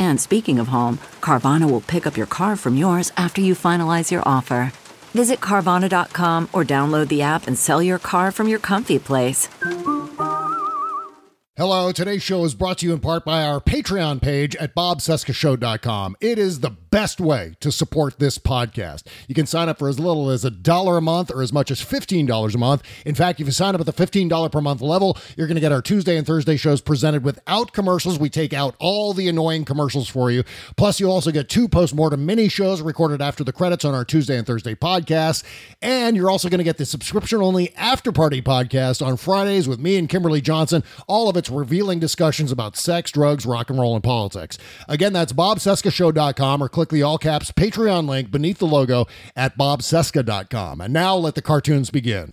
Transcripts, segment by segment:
And speaking of home, Carvana will pick up your car from yours after you finalize your offer. Visit Carvana.com or download the app and sell your car from your comfy place. Hello, today's show is brought to you in part by our Patreon page at bobcescashow.com. It is the best way to support this podcast. You can sign up for as little as a dollar a month or as much as $15 a month. In fact, if you sign up at the $15 per month level, you're going to get our Tuesday and Thursday shows presented without commercials. We take out all the annoying commercials for you. Plus, you also get two post-mortem mini shows recorded after the credits on our Tuesday and Thursday podcasts. And you're also going to get the subscription-only after party podcast on Fridays with me and Kimberly Johnson. All of it's revealing discussions about sex, drugs, rock and roll, and politics. Again, that's bobcescashow.com or click the all caps Patreon link beneath the logo at bobcesca.com. And now let the cartoons begin.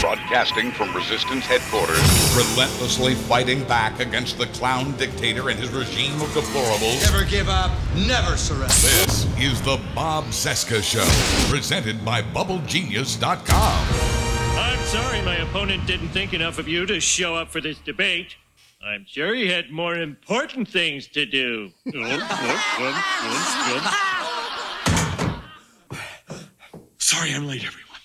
Broadcasting from Resistance headquarters, relentlessly fighting back against the clown dictator and his regime of deplorables. Never give up, never surrender. This is the Bob Cesca Show, presented by BubbleGenius.com. I'm sorry my opponent didn't think enough of you to show up for this debate. I'm sure he had more important things to do. Sorry I'm late, everyone.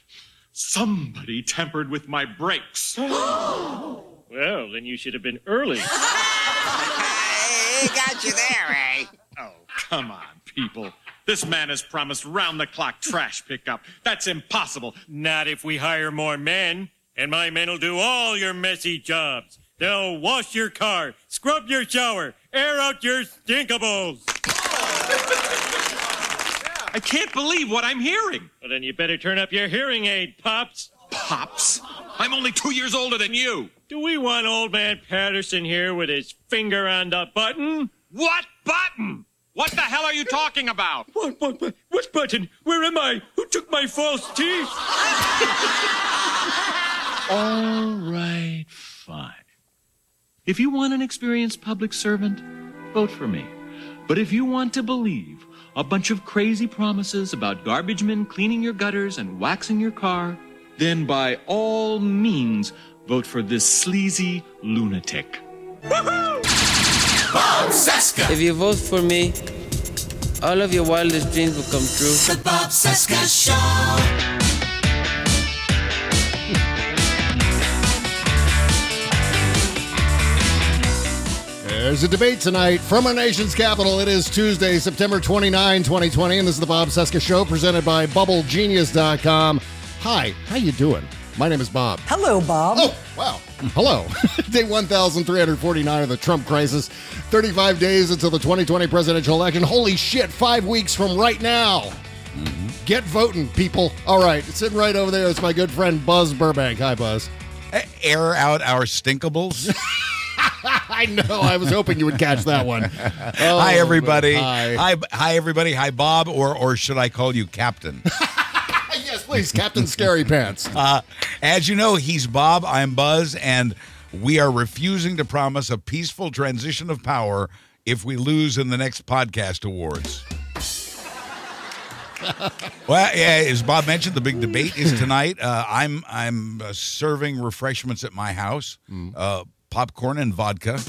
Somebody tampered with my brakes. well, then you should have been early. He got you there, eh? Oh, come on, people. This man has promised round the clock trash pickup. That's impossible. Not if we hire more men. And my men will do all your messy jobs. They'll wash your car, scrub your shower, air out your stinkables. I can't believe what I'm hearing. Well, then you better turn up your hearing aid, Pops. Pops? I'm only two years older than you. Do we want old man Patterson here with his finger on the button? What button? What the hell are you talking about? What, what, what, what button? Where am I? Who took my false teeth? All right, fine. If you want an experienced public servant, vote for me. But if you want to believe a bunch of crazy promises about garbage men cleaning your gutters and waxing your car, then by all means vote for this sleazy lunatic. Bob Cesca. If you vote for me, all of your wildest dreams will come true. The Bob Cesca Show. There's a debate tonight from our nation's capital. It is Tuesday, September 29, 2020, and this is the Bob Cesca Show presented by BubbleGenius.com. Hi, how you doing? My name is Bob. Hello, Bob. Oh, wow. Hello. Day 1,349 of the Trump crisis. 35 days until the 2020 presidential election. Holy shit, five weeks from right now. Mm-hmm. Get voting, people. All right, sitting right over there is my good friend Buzz Burbank. Hi, Buzz. Air out our stinkables. I know. I was hoping you would catch that one. Oh, hi, everybody. Hi. hi, hi, everybody. Hi, Bob, or or should I call you Captain? yes, please, Captain Scary Pants. Uh, as you know, he's Bob. I'm Buzz, and we are refusing to promise a peaceful transition of power if we lose in the next podcast awards. well, yeah, as Bob mentioned, the big debate is tonight. Uh, I'm I'm uh, serving refreshments at my house. Uh, popcorn and vodka.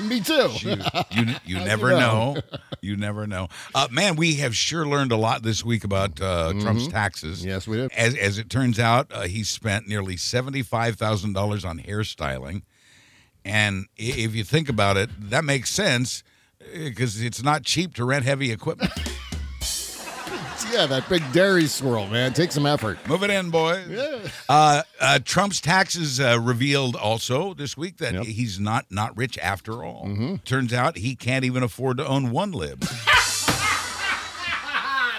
Me too. You, you, you never you know? know? You never know. Uh, man, we have sure learned a lot this week about uh, Trump's taxes. Yes, we did. As, as it turns out, uh, he spent nearly $75,000 on hairstyling. And if you think about it, that makes sense because it's not cheap to rent heavy equipment. yeah, that big dairy swirl, man. Take some effort. Move it in, boys. Yeah. Uh, uh, Trump's taxes uh, revealed also this week that he's not not rich after all. Mm-hmm. Turns out he can't even afford to own one lib.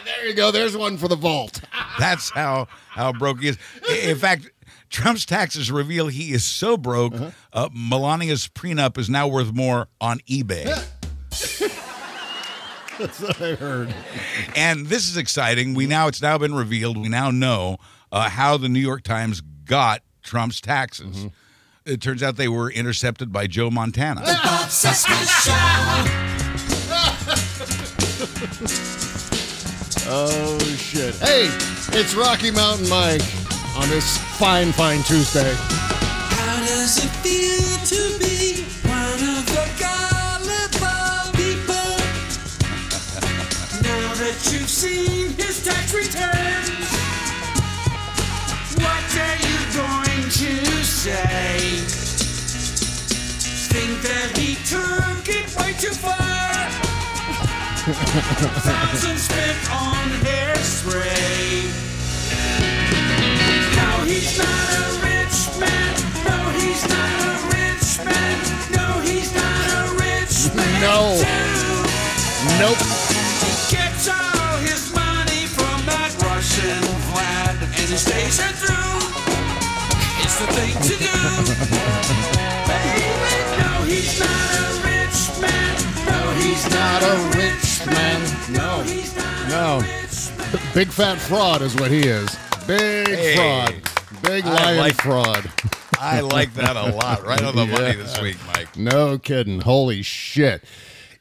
There you go. There's one for the vault. That's how how broke he is. In fact, Trump's taxes reveal he is so broke. Uh-huh. uh Melania's prenup is now worth more on eBay. That's what I heard. and this is exciting. We now it's now been revealed. We now know uh, how the New York Times got Trump's taxes. Mm-hmm. It turns out they were intercepted by Joe Montana. The Bob Show. Oh shit! Hey, it's Rocky Mountain Mike on this fine, fine Tuesday. How does it feel to be one of the gullible seen his tax returns, what are you going to say? Think that he took it way too far? Thousands spent on hairspray. No, he's not a rich man. No, he's not a rich man. No, he's not a rich man. No. too. Nope. Vlad, and he stays it through. It's the thing to do. Baby, no, he's not a rich man. No, he's Not a rich man. No, he's not no. Big fat fraud is what he is. Big Hey. fraud. Big I lion like- fraud. I like that a lot. Right on the money this week, Mike. No kidding. Holy shit.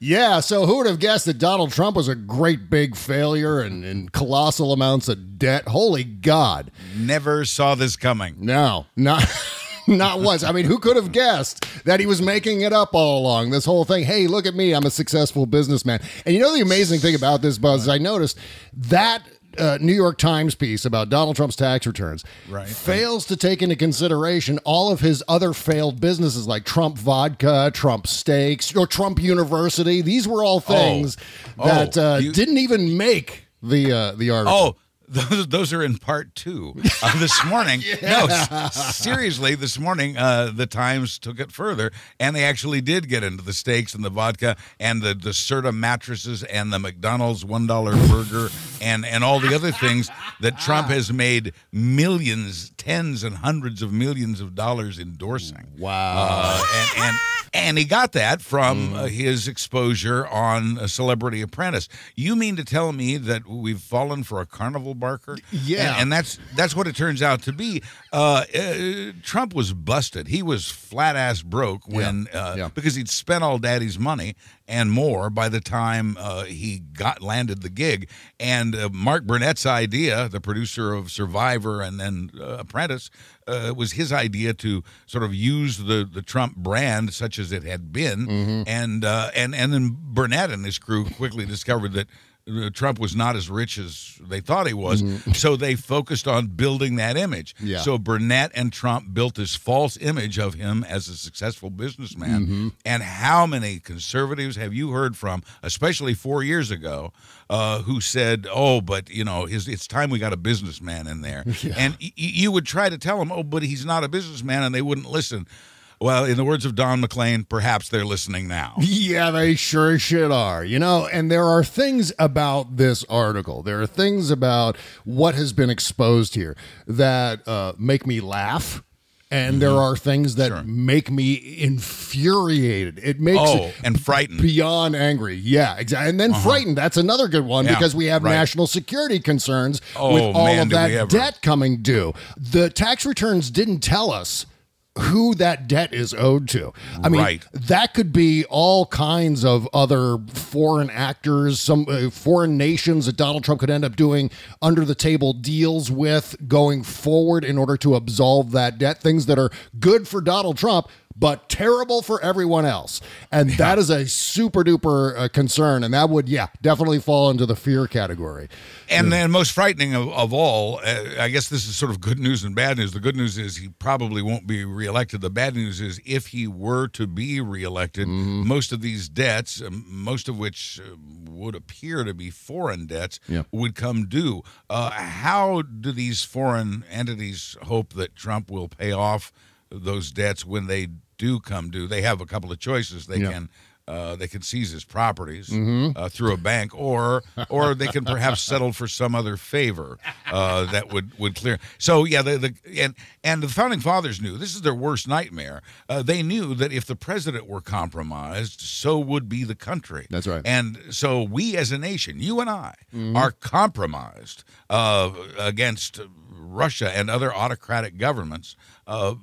Yeah, so who would have guessed that Donald Trump was a great big failure and, and colossal amounts of debt? Holy God. Never saw this coming. No, not not once. I mean, who could have guessed that he was making it up all along? This whole thing. Hey, look at me. I'm a successful businessman. And you know the amazing thing about this, Buzz, is I noticed that uh, New York Times piece about Donald Trump's tax returns Right. fails to take into consideration all of his other failed businesses like Trump Vodka, Trump Steaks, or Trump University. These were all things Oh. that uh, You- didn't even make the uh, the article. Oh, those, those are in part two. Uh, this morning, no, s- seriously, this morning, uh, the Times took it further, and they actually did get into the steaks and the vodka and the the Serta mattresses and the McDonald's one dollar burger and and all the other things that Trump has made millions, tens and hundreds of millions of dollars endorsing. Wow. Uh, and and and he got that from uh, his exposure on a Celebrity Apprentice. You mean to tell me that we've fallen for a carnival barker? Yeah. and, and that's that's what it turns out to be. Uh, uh, Trump was busted. He was flat ass broke when uh, Yeah. because he'd spent all Daddy's money and more by the time uh, he got landed the gig. And uh, Mark Burnett's idea, the producer of Survivor and then uh, Apprentice, uh, was his idea to sort of use the the Trump brand, such as it had been, and uh, and and then Burnett and his crew quickly discovered that. Uh, Trump was not as rich as they thought he was, so they focused on building that image. Yeah. So Burnett and Trump built this false image of him as a successful businessman. And how many conservatives have you heard from, especially four years ago, uh, who said, "Oh, but you know, his, it's time we got a businessman in there." And y- y- you would try to tell them, "Oh, but he's not a businessman," and they wouldn't listen. Well, in the words of Don McLean, perhaps they're listening now. Yeah, they sure shit are. You know, and there are things about this article, there are things about what has been exposed here that uh, make me laugh. And there are things that Mm-hmm. Sure. make me infuriated. It makes Oh, it and frightened. beyond angry. Yeah, exactly. And then frightened. That's another good one Yeah, because we have right. national security concerns Oh, with all man, of that debt coming due. The tax returns didn't tell us who that debt is owed to. I mean, Right. that could be all kinds of other foreign actors, some uh, foreign nations that Donald Trump could end up doing under the table deals with going forward in order to absolve that debt. Things that are good for Donald Trump, but terrible for everyone else. And that is a super duper uh, concern. And that would, yeah, definitely fall into the fear category. And then, most frightening of, of all, uh, I guess this is sort of good news and bad news. The good news is he probably won't be reelected. The bad news is if he were to be reelected, Mm-hmm. most of these debts, um, most of which uh, would appear to be foreign debts, Yeah. would come due. Uh, how do these foreign entities hope that Trump will pay off those debts when they do come due? They have a couple of choices. They Yeah. can. Uh, they can seize his properties Mhm. uh, through a bank, or or they can perhaps settle for some other favor uh, that would, would clear. So yeah, the, the and and the founding fathers knew this is their worst nightmare. Uh, they knew that if the president were compromised, so would be the country. That's right. And so we as a nation, you and I, Mhm. are compromised uh, against Russia and other autocratic governments uh,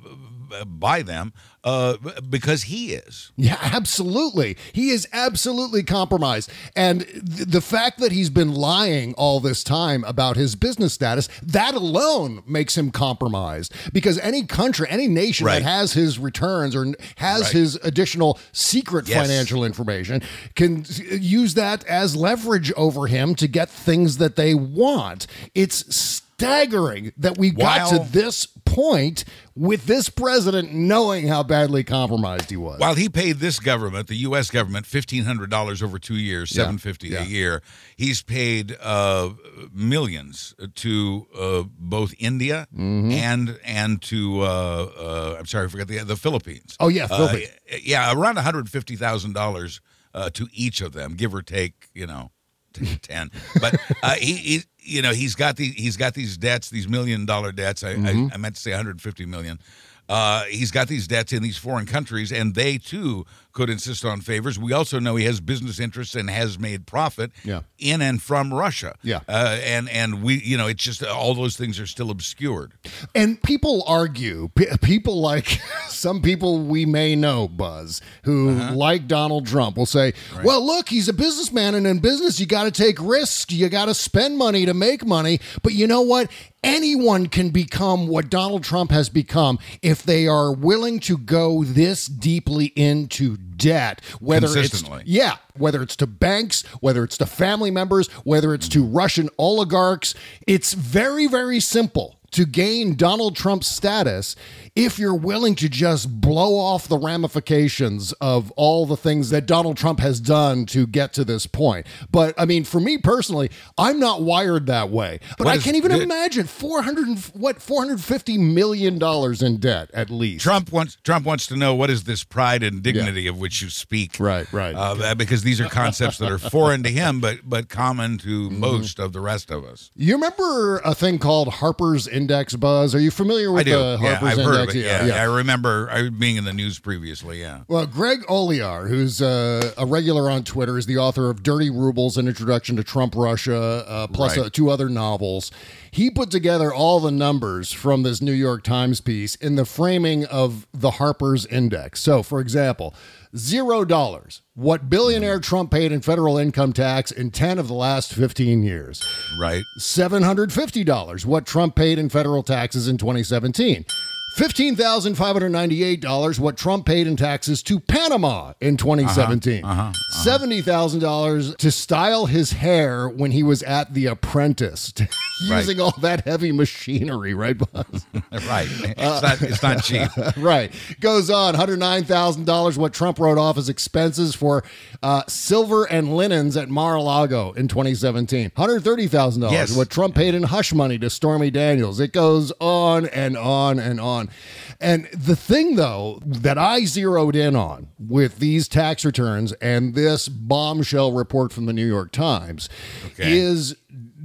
by them uh, because he is. Yeah, absolutely. He is absolutely compromised. And th- the fact that he's been lying all this time about his business status, that alone makes him compromised. Because any country, any nation Right. that has his returns or has Right. his additional secret Yes. financial information can use that as leverage over him to get things that they want. It's staggering that we got to this point with this president knowing how badly compromised he was. While he paid this government, the U.S. government, fifteen hundred dollars over two years, seven fifty yeah. a year, he's paid uh, millions to uh, both India Mm-hmm. and and to uh, uh, I'm sorry, I forgot the the Philippines. Oh, yeah, Uh, Philippines. yeah, around one hundred fifty thousand dollars uh, to each of them, give or take, you know. T- 10 but uh, he, he you know he's got the he's got these debts these million dollar debts. I, Mhm. I, I meant to say 150 million. Uh, he's got these debts in these foreign countries, and they too could insist on favors. We also know he has business interests and has made profit Yeah. in and from Russia. Yeah. uh, and and we, you know, it's just all those things are still obscured. And people argue, p- people like some people we may know, Buzz, who Uh-huh. like Donald Trump, will say, well, look, he's a businessman, and in business, you got to take risks. You got to spend money to make money. But you know what? Anyone can become what Donald Trump has become if they are willing to go this deeply into debt, whether it's yeah, whether it's to banks, whether it's to family members, whether it's to Russian oligarchs, it's very, very simple to gain Donald Trump's status if you're willing to just blow off the ramifications of all the things that Donald Trump has done to get to this point. But I mean, for me personally, I'm not wired that way. But What I can't even did- imagine 400 what 450 million dollars in debt at least. Trump wants Trump wants to know what is this pride and dignity of which you speak. Right, right. Uh, because these are concepts that are foreign to him, but but common to Mm-hmm. most of the rest of us. You remember a thing called Harper's Index Buzz? Are you familiar with the yeah, Harper's I've Index? it. Yeah, I remember I being in the news previously. Yeah. Well, Greg Olear, who's uh, a regular on Twitter, is the author of Dirty Rubles, an introduction to Trump Russia, uh, plus Right. uh, two other novels. He put together all the numbers from this New York Times piece in the framing of the Harper's Index. So, for example, zero dollars, what billionaire hmm. Trump paid in federal income tax in 10 of the last 15 years. Right. $750, what Trump paid in federal taxes in 2017. $15,598, what Trump paid in taxes to Panama in 2017. Uh-huh, $70,000 to style his hair when he was at The Apprentice, Right. using all that heavy machinery, right, Buzz? right. It's not it's not cheap. right. Goes on. $109,000 what Trump wrote off as expenses for uh, silver and linens at Mar-a-Lago in 2017. $130,000 Yes. what Trump paid in hush money to Stormy Daniels. It goes on and on and on. And the thing, though, that I zeroed in on with these tax returns and this bombshell report from the New York Times Okay. is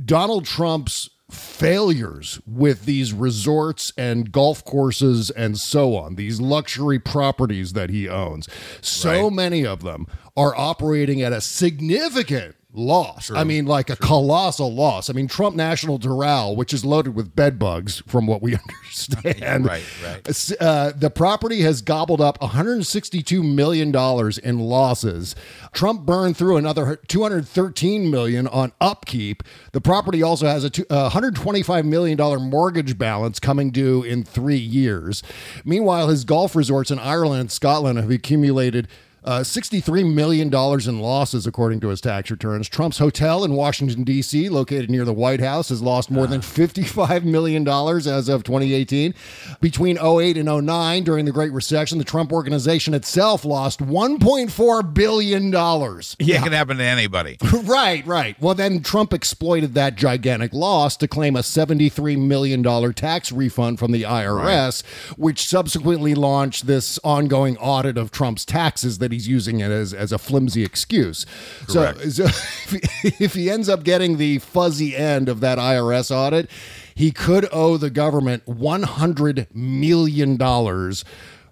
Donald Trump's failures with these resorts and golf courses and so on, these luxury properties that he owns. So Right. many of them are operating at a significant loss. I mean, like a colossal loss. I mean, Trump National Doral, which is loaded with bed bugs, from what we understand. Right, right. Uh, the property has gobbled up 162 million dollars in losses. Trump burned through another 213 million on upkeep. The property also has a uh, 125 million dollar mortgage balance coming due in three years. Meanwhile, his golf resorts in Ireland and Scotland have accumulated uh, $63 million in losses, according to his tax returns. Trump's hotel in Washington, D.C., located near the White House, has lost more than $55 million as of 2018. Between 08 and 09, during the Great Recession, the Trump organization itself lost $1.4 billion. Yeah. It can happen to anybody. right, right. Well, then Trump exploited that gigantic loss to claim a $73 million tax refund from the IRS, which subsequently launched this ongoing audit of Trump's taxes that he's using it as, as a flimsy excuse. So, Correct. so if, if he ends up getting the fuzzy end of that IRS audit, he could owe the government $100 million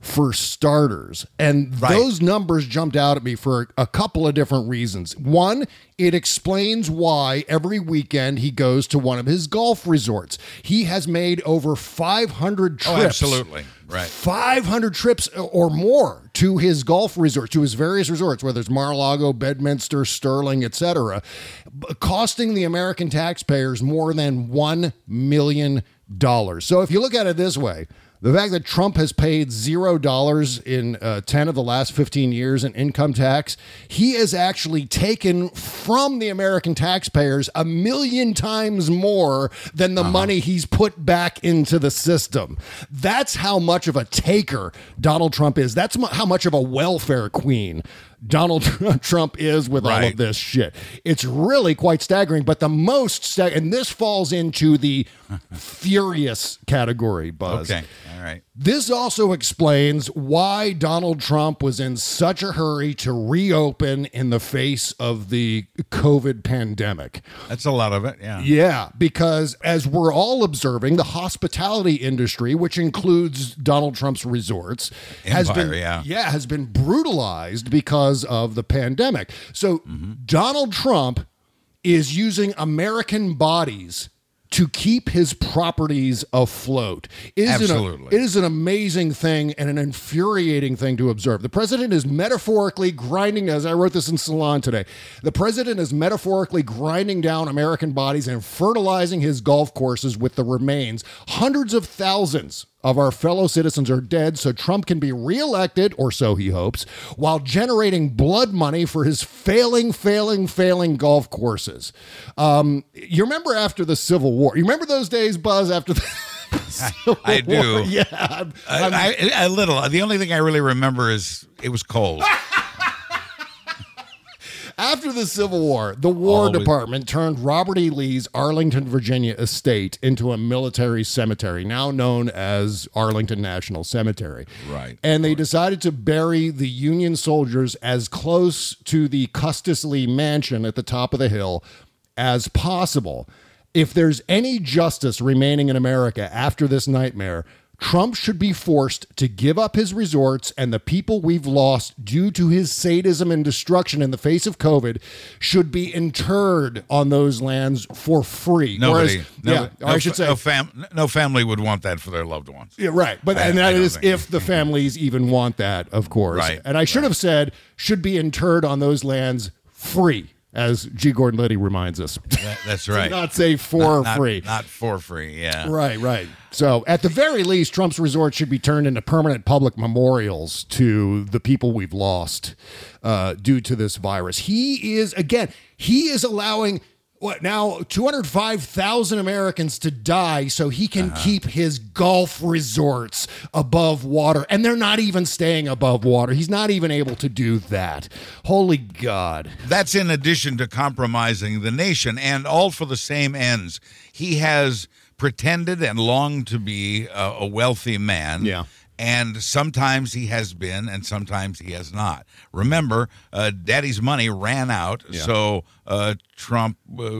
for starters. And those numbers jumped out at me for a couple of different reasons. One, it explains why every weekend he goes to one of his golf resorts. He has made over 500 trips. Oh, absolutely. Right. 500 trips or more to his golf resorts, to his various resorts, whether it's Mar-a-Lago, Bedminster, Sterling, etc., costing the American taxpayers more than $1 million. So if you look at it this way, the fact that Trump has paid zero dollars in uh, 10 of the last 15 years in income tax, he has actually taken from the American taxpayers a million times more than the money he's put back into the system. That's how much of a taker Donald Trump is. That's mu- how much of a welfare queen Donald Trump is with all of this shit. It's really quite staggering, but the most stag- and this falls into the furious category, Buzz. Okay. All right. This also explains why Donald Trump was in such a hurry to reopen in the face of the COVID pandemic. That's a lot of it. Yeah. Yeah, because as we're all observing, the hospitality industry, which includes Donald Trump's resorts, has been yeah. yeah has been brutalized because of the pandemic. So Mm-hmm. Donald Trump is using American bodies to keep his properties afloat. It is an- it is an amazing thing and an infuriating thing to observe. The president is metaphorically grinding, as I wrote this in Salon today, the president is metaphorically grinding down American bodies and fertilizing his golf courses with the remains. Hundreds of thousands of our fellow citizens are dead so Trump can be reelected, or so he hopes, while generating blood money for his failing, failing, failing golf courses. Um, you remember after the Civil War? You remember those days, Buzz, after the Civil I do. Yeah. I'm- I'm- I, I, a little. The only thing I really remember is it was cold. After the Civil War, the War oh, Always. Department turned Robert E. Lee's Arlington, Virginia estate into a military cemetery, now known as Arlington National Cemetery. Right. And they decided to bury the Union soldiers as close to the Custis Lee mansion at the top of the hill as possible. If there's any justice remaining in America after this nightmare, Trump should be forced to give up his resorts, and the people we've lost due to his sadism and destruction in the face of COVID should be interred on those lands for free. Nobody. Whereas- no, yeah, no, I should say, no, fam, no family would want that for their loved ones. yeah, right. But I- and that is if the families even want that, of course. Right, And I should have said should be interred on those lands free, as G. Gordon Liddy reminds us. That- that's right. not say for Not- not- free. Not for free. Yeah. Right, right. So, at the very least, Trump's resort should be turned into permanent public memorials to the people we've lost uh, due to this virus. He is, again, he is allowing. What now? 205,000 Americans to die so he can Uh-huh. keep his golf resorts above water. And they're not even staying above water. He's not even able to do that. Holy God. That's in addition to compromising the nation, and all for the same ends. He has pretended and longed to be a, a wealthy man. Yeah. And sometimes he has been, and sometimes he has not. Remember, uh, Daddy's money ran out, Yeah. so uh, Trump uh,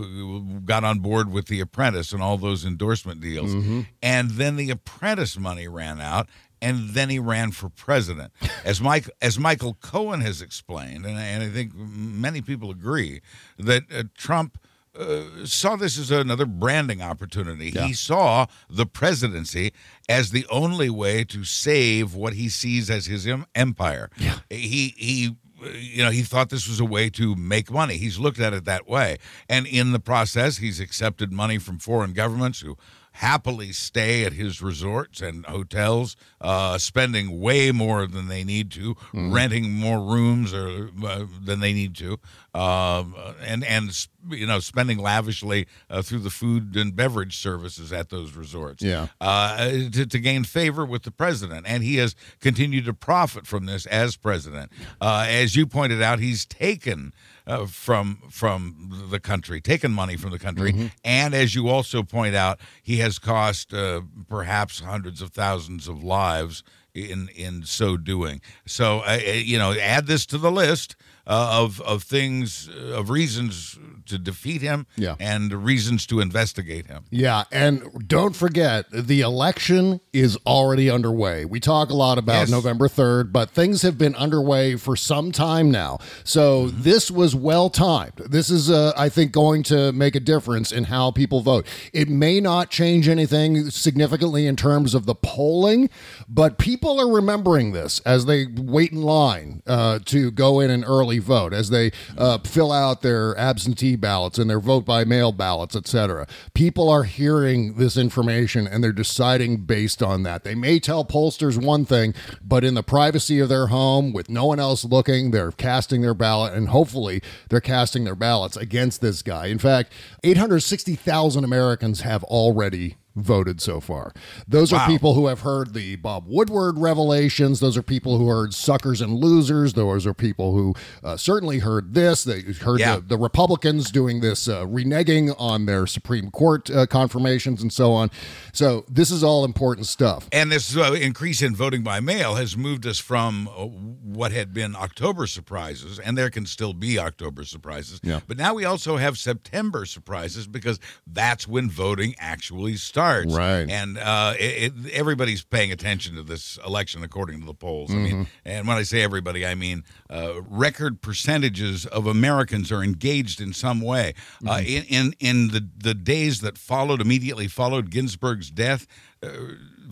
got on board with The Apprentice and all those endorsement deals. Mm-hmm. And then The Apprentice money ran out, and then he ran for president. As Mike, as Michael Cohen has explained, and, and I think many people agree that uh, Trump. Uh, saw this as another branding opportunity. He saw the presidency as the only way to save what he sees as his em- empire. He he you know, he thought this was a way to make money. He's looked at it that way. And in the process, he's accepted money from foreign governments who happily stay at his resorts and hotels, uh, spending way more than they need to, renting more rooms or uh, than they need to, um, and and you know spending lavishly uh, through the food and beverage services at those resorts Yeah. uh, to, to gain favor with the president. And he has continued to profit from this as president. Uh, as you pointed out, he's taken. Uh, from from the country, taken money from the country, and as you also point out, he has cost uh, perhaps hundreds of thousands of lives in in so doing. So uh, uh, you know, add this to the list uh, of of things uh, of reasons to defeat him, Yeah. and reasons to investigate him. Yeah, and don't forget the election is already underway. We talk a lot about Yes. November 3rd, but things have been underway for some time now. So Mm-hmm. this was well timed. This is uh, I think going to make a difference in how people vote. It may not change anything significantly in terms of the polling, but people are remembering this as they wait in line uh, to go in and early vote, as they uh, fill out their absentee ballots and their vote by mail ballots, etc. People are hearing this information and they're deciding based on that. They may tell pollsters one thing, but in the privacy of their home with no one else looking, they're casting their ballot and hopefully they're casting their ballots against this guy. In fact, 860,000 Americans have already voted so far. Those are people who have heard the Bob Woodward revelations. Those are people who heard suckers and losers. Those are people who uh, certainly heard this. They heard Yeah. the, the Republicans doing this uh, reneging on their Supreme Court uh, confirmations and so on. So this is all important stuff. And this uh, increase in voting by mail has moved us from uh, what had been October surprises, and there can still be October surprises. Yeah. But now we also have September surprises because that's when voting actually starts. Right. And uh, it, it, everybody's paying attention to this election according to the polls. I Mm-hmm. mean, and when I say everybody, I mean uh, record percentages of Americans are engaged in some way. Uh, Mm-hmm. in, in in the the days that followed, immediately followed Ginsburg's death.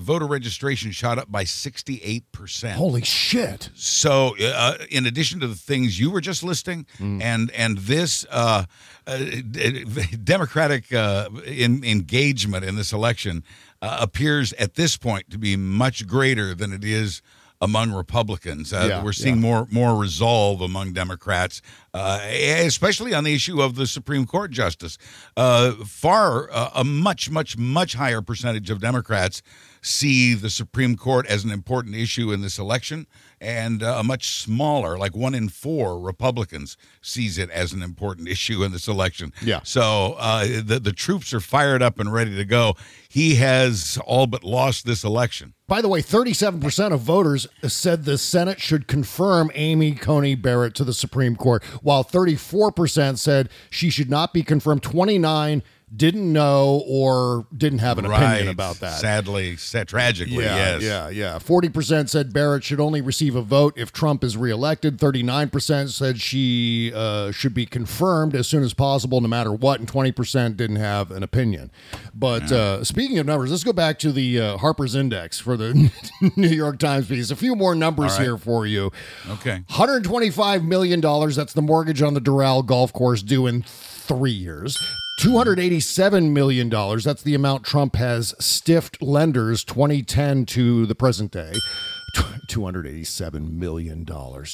Voter registration shot up by 68%. Holy shit. So, uh, in addition to the things you were just listing, and and this uh, uh, Democratic uh, in, engagement in this election uh, appears at this point to be much greater than it is among Republicans. Uh, Yeah, we're seeing yeah. more more resolve among Democrats, uh, especially on the issue of the Supreme Court justice. Uh, far uh, a much much much higher percentage of Democrats see the Supreme Court as an important issue in this election, and uh, a much smaller, like one in four Republicans, sees it as an important issue in this election. Yeah. So uh, the the troops are fired up and ready to go. He has all but lost this election. By the way, 37% of voters said the Senate should confirm Amy Coney Barrett to the Supreme Court, while 34% said she should not be confirmed. 29 didn't know or didn't have an opinion about that. Sadly, sad, tragically, Yeah, yes. yeah, yeah. Forty percent said Barrett should only receive a vote if Trump is reelected. Thirty-nine percent said she uh, should be confirmed as soon as possible, no matter what, and twenty percent didn't have an opinion. But uh, speaking of numbers, let's go back to the uh, Harper's Index for the New York Times piece. A few more numbers right. here for you. Okay. $125 million. That's the mortgage on the Doral golf course due in three years. $287 million. That's the amount Trump has stiffed lenders 2010 to the present day. $287 million.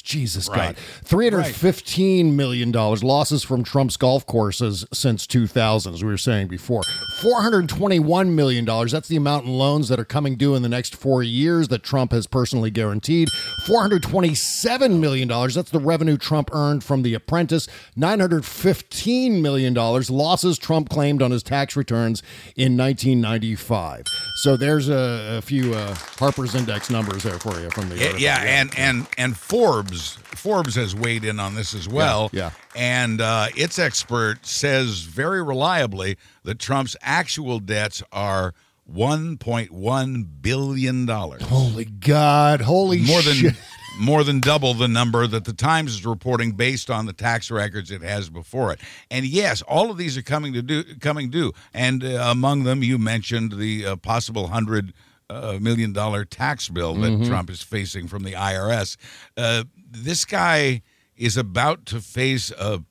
Jesus Right. God. $315 million losses from Trump's golf courses since 2000, as we were saying before. $421 million. That's the amount in loans that are coming due in the next four years that Trump has personally guaranteed. $427 million. That's the revenue Trump earned from The Apprentice. $915 million losses Trump claimed on his tax returns in 1995. So there's a, a few uh, Harper's Index numbers there for you from the Yeah, yeah, and and and Forbes Forbes has weighed in on this as well. yeah. and uh, its expert says very reliably that Trump's actual debts are 1.1 billion dollars. Holy God! Holy more than shit. More than double the number that the Times is reporting based on the tax records it has before it. And yes, all of these are coming to do coming due. And uh, among them, you mentioned the uh, possible hundred uh, million dollar tax bill that Mm-hmm. Trump is facing from the IRS. Uh, this guy is about to face a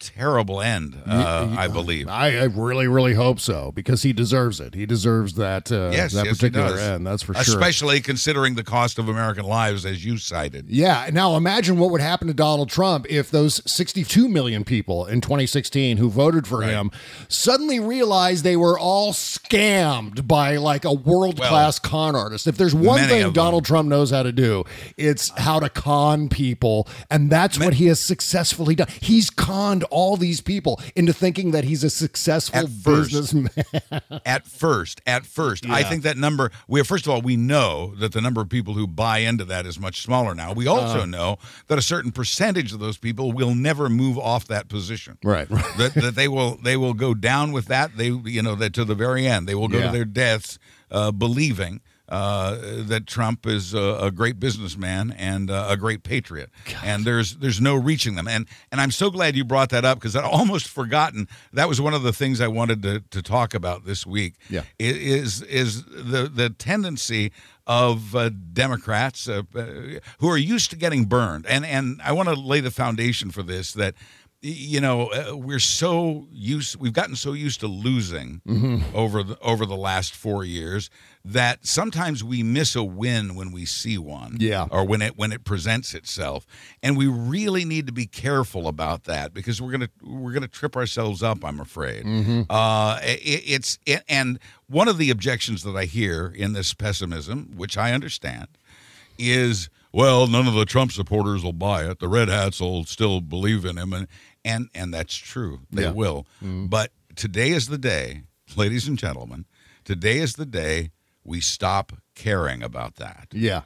terrible end, uh, I believe. I, I really, really hope so because he deserves it. He deserves that uh, yes, that yes, particular end. That's for sure. Especially considering the cost of American lives, as you cited. Yeah. Now imagine what would happen to Donald Trump if those 62 million people in 2016 who voted for him suddenly realized they were all scammed by like a world class con artist. If there's one thing. Donald Trump knows how to do, it's how to con people. And that's what he has successfully done. He's conned all these people into thinking that he's a successful At businessman. at first at first i think that number we first of all we know that the number of people who buy into that is much smaller now we also Uh. know that a certain percentage of those people will never move off that position Right, right. that, that they will they will go down with that they you know that to the very end they will go Yeah. to their deaths uh, believing uh, that Trump is a, a great businessman and uh, a great patriot, and there's there's no reaching them. And and I'm so glad you brought that up because I'd almost forgotten that was one of the things I wanted to, to talk about this week. Yeah. is is the the tendency of uh, Democrats uh, uh, who are used to getting burned, and and I want to lay the foundation for this that. You know, uh, we're so used. We've gotten so used to losing Mm-hmm. over the over the last four years that sometimes we miss a win when we see one. Yeah. or when it when it presents itself, and we really need to be careful about that because we're gonna we're gonna trip ourselves up. I'm afraid. Mm-hmm. Uh, it, it's it, and one of the objections that I hear in this pessimism, which I understand, is well, none of the Trump supporters will buy it. The red hats will still believe in him, and and and that's true. They Yeah. will. But today is the day, ladies and gentlemen. Today is the day we stop caring about that yeah.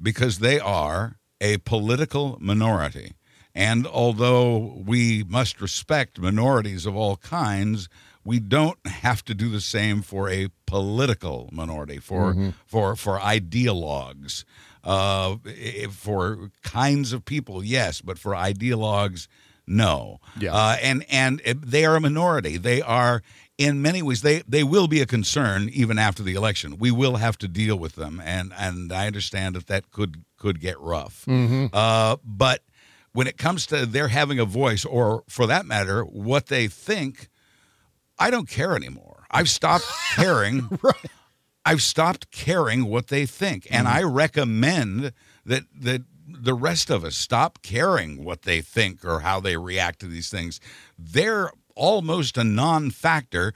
because they are a political minority. And although we must respect minorities of all kinds, we don't have to do the same for a political minority, for for for ideologues, uh, for kinds of people, yes, but for ideologues, no. Yeah. Uh, and and they are a minority. They are in many ways they they will be a concern even after the election. We will have to deal with them, and and I understand that that could could get rough. Uh, but when it comes to their having a voice, or for that matter, what they think, I don't care anymore. I've stopped caring. I've stopped caring what they think, and I recommend that that the rest of us stop caring what they think or how they react to these things. They're almost a non-factor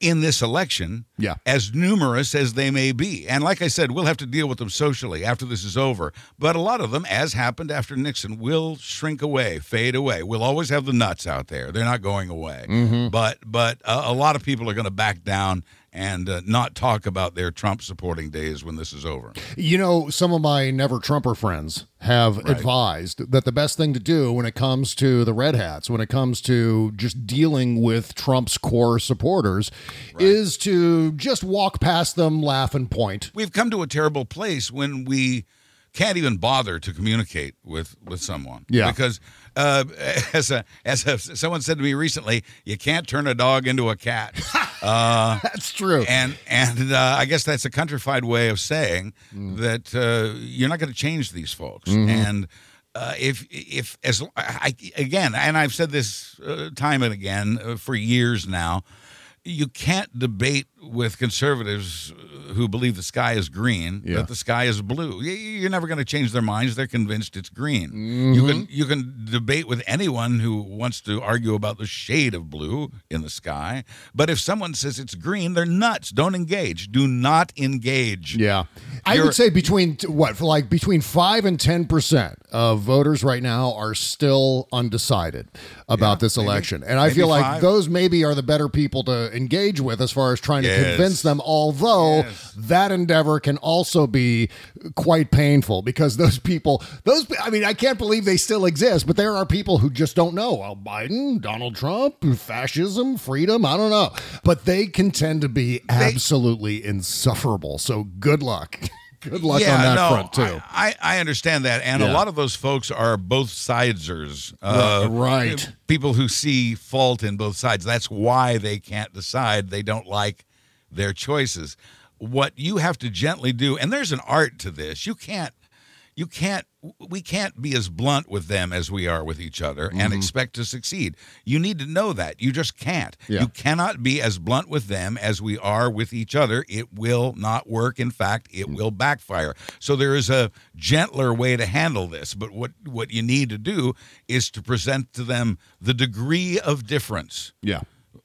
in this election, Yeah. as numerous as they may be. And like I said, we'll have to deal with them socially after this is over. But a lot of them, as happened after Nixon, will shrink away, fade away. We'll always have the nuts out there; they're not going away. Mm-hmm. But but uh, a lot of people are going to back down and uh, not talk about their Trump supporting days when this is over. You know, some of my never Trumper friends have advised that the best thing to do when it comes to the Red Hats, when it comes to just dealing with Trump's core supporters, is to just walk past them, laugh, and point. We've come to a terrible place when we can't even bother to communicate with with someone. Yeah. Because uh, as a as a, someone said to me recently, you can't turn a dog into a cat. Uh, That's true. and and uh, I guess that's a countrified way of saying that uh, you're not going to change these folks. And uh, if if as I again, and I've said this uh, time and again uh, for years now, you can't debate with conservatives who believe the sky is green Yeah. that the sky is blue. You're never going to change their minds. They're convinced it's green. You mm-hmm. can you can debate with anyone who wants to argue about the shade of blue in the sky. But if someone says it's green, they're nuts. Don't engage. Do not engage. Yeah. I You're- would say between what for like between 5 and 10% of voters right now are still undecided about this election. And I feel like five. those maybe are the better people to engage with as far as trying to convince them. Although Yes. that endeavor can also be quite painful because those people, those I mean, I can't believe they still exist, but there are people who just don't know. Well, Biden, Donald Trump, fascism, freedom, I don't know, but they can tend to be absolutely insufferable. So good luck. Good luck on that no, front too. I, I understand that, and Yeah. a lot of those folks are both sidesers. Uh, right. People who see fault in both sides. That's why they can't decide. They don't like their choices. What you have to gently do, and there's an art to this. You can't. You can't. We can't be as blunt with them as we are with each other and Mhm. expect to succeed. You need to know that. You just can't. Yeah. You cannot be as blunt with them as we are with each other. It will not work. In fact, it will backfire. So there is a gentler way to handle this. But what what you need to do is to present to them the degree of difference Yeah.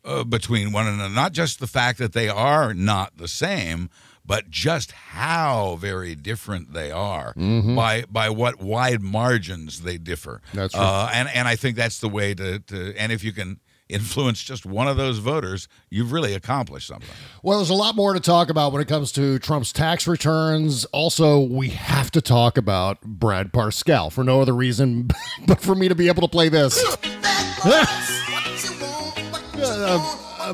Uh, between one another. Not just the fact that they are not the same, but just how very different they are Mhm. by by what wide margins they differ. That's right. Uh, and and I think that's the way to, to and if you can influence just one of those voters, you've really accomplished something. Well, there's a lot more to talk about when it comes to Trump's tax returns. Also, we have to talk about Brad Parscale for no other reason but for me to be able to play this. Uh,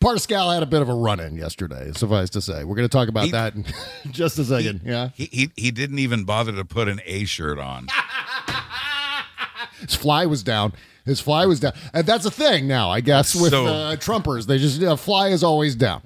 Parscale had a bit of a run in yesterday, suffice to say. We're going to talk about He- that in just a second. yeah. He, he he didn't even bother to put an A shirt on. His fly was down. His fly was down. And that's a thing now, I guess, with So- uh, Trumpers. They just, uh, fly is always down.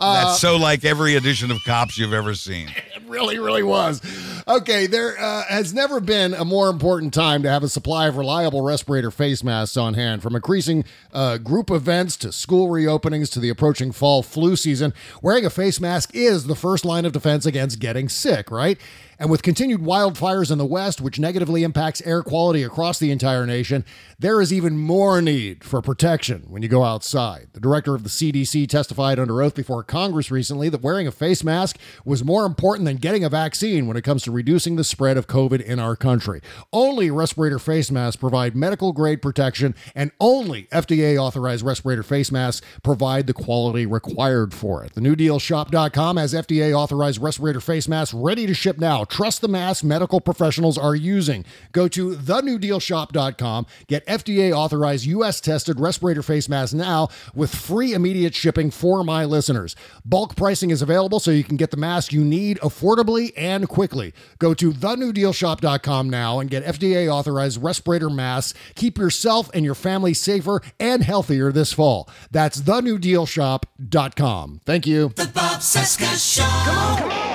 Uh, That's so like every edition of Cops you've ever seen. It really, really was. Okay, there uh, has never been a more important time to have a supply of reliable respirator face masks on hand. From increasing uh, group events to school reopenings to the approaching fall flu season, wearing a face mask is the first line of defense against getting sick, right? And with continued wildfires in the West, which negatively impacts air quality across the entire nation, there is even more need for protection when you go outside. The director of the CDC testified under oath before Congress recently that wearing a face mask was more important than getting a vaccine when it comes to reducing the spread of COVID in our country. Only respirator face masks provide medical grade protection, and only FDA authorized respirator face masks provide the quality required for it. The NewDealShop.com has FDA authorized respirator face masks ready to ship now. Trust the mask medical professionals are using. Go to TheNewDealShop.com, get FDA authorized US tested respirator face masks now with free immediate shipping for my listeners. Bulk pricing is available so you can get the mask you need affordably and quickly. Go to TheNewDealShop.com now and get FDA authorized respirator masks. Keep yourself and your family safer and healthier this fall. That's TheNewDealShop.com. Thank you. The Bob Cesca Show.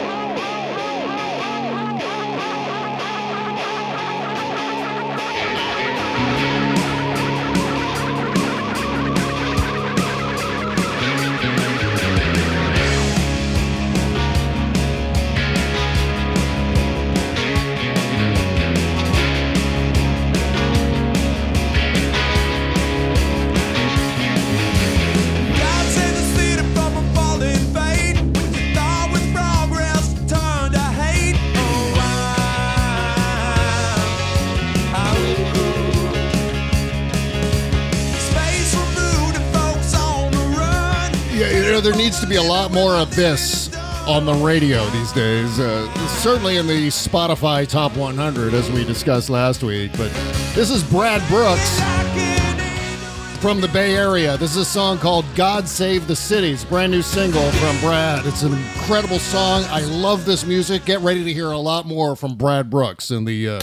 God know, there needs to be a lot more of this on the radio these days. Uh, certainly in the Spotify Top 100, as we discussed last week. But this is Brad Brooks from the Bay Area. This is a song called God Save the City. It's brand new single from Brad. It's an incredible song. I love this music. Get ready to hear a lot more from Brad Brooks in the uh,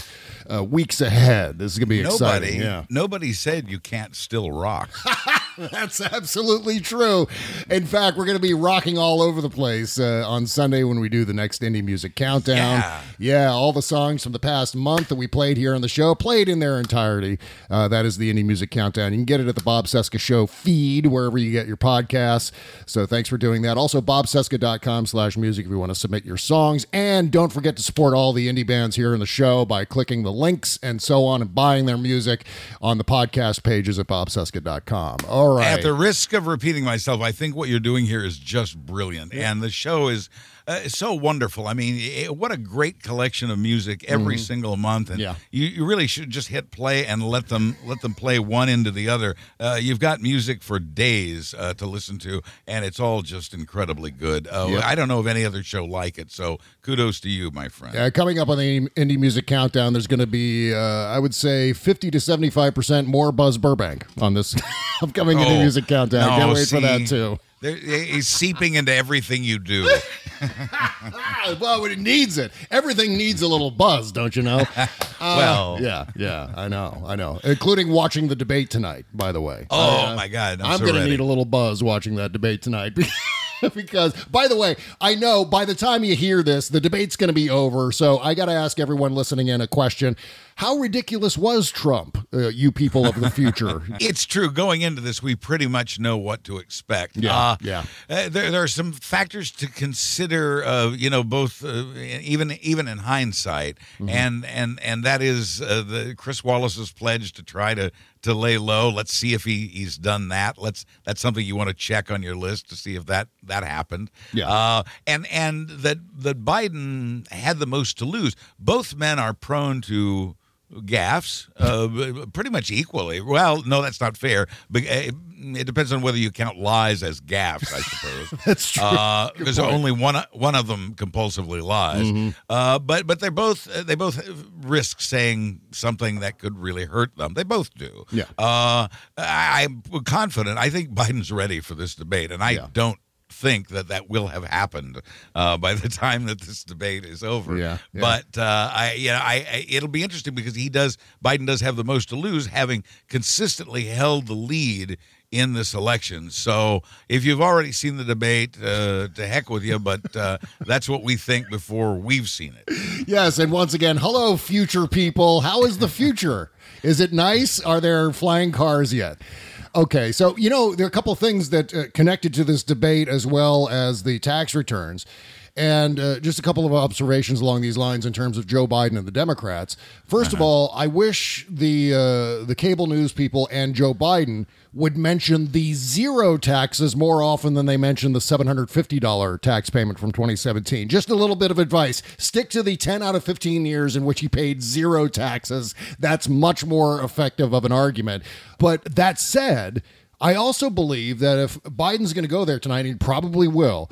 uh, weeks ahead. This is going to be Nobody, exciting. Yeah. nobody said you can't still rock. That's absolutely true. In fact, we're going to be rocking all over the place uh, on Sunday when we do the next indie music countdown. Yeah. Yeah, all the songs from the past month that we played here on the show, played in their entirety. Uh, that is the indie music countdown. You can get it at the Bob Cesca Show feed, wherever you get your podcasts. So thanks for doing that. Also, bobcesca.com slash music if you want to submit your songs. And don't forget to support all the indie bands here in the show by clicking the links and so on and buying their music on the podcast pages at bobcesca.com. All All right. At the risk of repeating myself, I think what you're doing here is just brilliant, and the show is uh, so wonderful. I mean, it, what a great collection of music every Mhm. single month, and Yeah. you, you really should just hit play and let them let them play one into the other. Uh, you've got music for days uh, to listen to, and it's all just incredibly good. Uh, Yep. I don't know of any other show like it, so kudos to you, my friend. Coming up on the indie music countdown, there's going to be, uh, I would say, 50 to 75% more Buzz Burbank on this upcoming indie Oh, music countdown. no, Can't wait for that, too. He's seeping into everything you do. Well, it needs it. Everything needs a little buzz, don't you know? Uh, Well. yeah, yeah, I know, I know. Including watching the debate tonight, by the way. Oh, Uh, my God, I'm I'm so going to need a little buzz watching that debate tonight. because, by the way, I know by the time you hear this, the debate's going to be over. So I got to ask everyone listening in a question. How ridiculous was Trump, uh, you people of the future? It's true. Going into this, we pretty much know what to expect. Yeah, Uh, yeah. uh, there, there are some factors to consider. Uh, you know, both uh, even even in hindsight, Mm-hmm. and and and that is uh, the Chris Wallace's pledge to try to to lay low. Let's see if he, he's done that. Let's that's something you want to check on your list to see if that that happened. Yeah. Uh, and and that that Biden had the most to lose. Both men are prone to gaffes uh, pretty much equally. Well, no, that's not fair. But uh, it depends on whether you count lies as gaffes, I suppose. That's true. Uh, because point. only one one of them compulsively lies. Mhm. Uh, but but they're both they both risk saying something that could really hurt them. They both do. Yeah. Uh, I, I'm confident. I think Biden's ready for this debate, and I don't think that that will have happened uh, by the time that this debate is over. Yeah, yeah. But uh, I, you know, I, I it'll be interesting because he does Biden does have the most to lose, having consistently held the lead in this election. So if you've already seen the debate, uh, to heck with you. But uh, that's what we think before we've seen it. Yes, and once again, hello, future people. How is the future? is it nice? Are there flying cars yet? Okay, so you know there are a couple of things that uh, connected to this debate as well as the tax returns, and uh, just a couple of observations along these lines in terms of Joe Biden and the Democrats. 1st of all, I wish the uh, the cable news people and Joe Biden would mention the zero taxes more often than they mention the $750 tax payment from 2017. Just a little bit of advice. Stick to the 10 out of 15 years in which he paid zero taxes. That's much more effective of an argument. But that said, I also believe that if Biden's going to go there tonight, he probably will,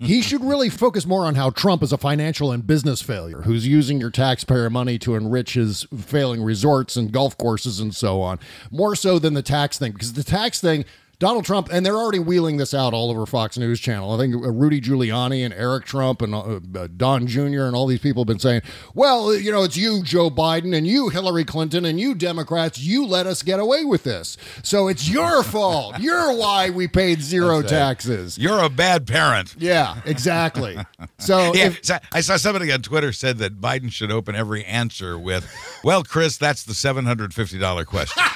he should really focus more on how Trump is a financial and business failure who's using your taxpayer money to enrich his failing resorts and golf courses and so on, more so than the tax thing. Because the tax thing, Donald Trump, and they're already wheeling this out all over Fox News Channel. I think uh, Rudy Giuliani and Eric Trump and uh, uh, Don Jr. and all these people have been saying, well, you know, it's you, Joe Biden, and you, Hillary Clinton, and you, Democrats, you let us get away with this. So it's your fault. You're why we paid zero That's taxes. You're a bad parent. Yeah, exactly. So yeah, if- so I saw somebody on Twitter said that Biden should open every answer with, "Well, Chris, that's the seven hundred fifty dollar question."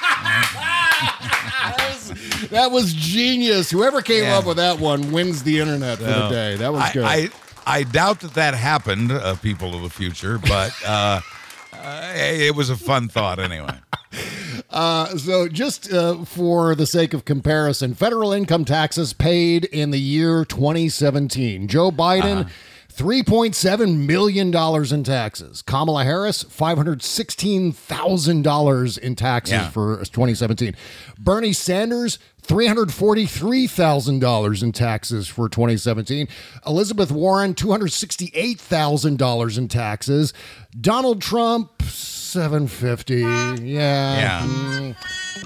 that was genius. Whoever came Yeah. up with that one wins the internet for the day. That was I, good. I, I doubt that that happened, uh, people of the future, but uh, uh, it was a fun thought anyway. Uh, so, just uh, for the sake of comparison, federal income taxes paid in the year 2017. Joe Biden. $3.7 million in taxes. Kamala Harris, $516,000 in taxes Yeah. for 2017. Bernie Sanders, $343,000 in taxes for 2017. Elizabeth Warren, $268,000 in taxes. Donald Trump, 750. Yeah. Yeah. mm,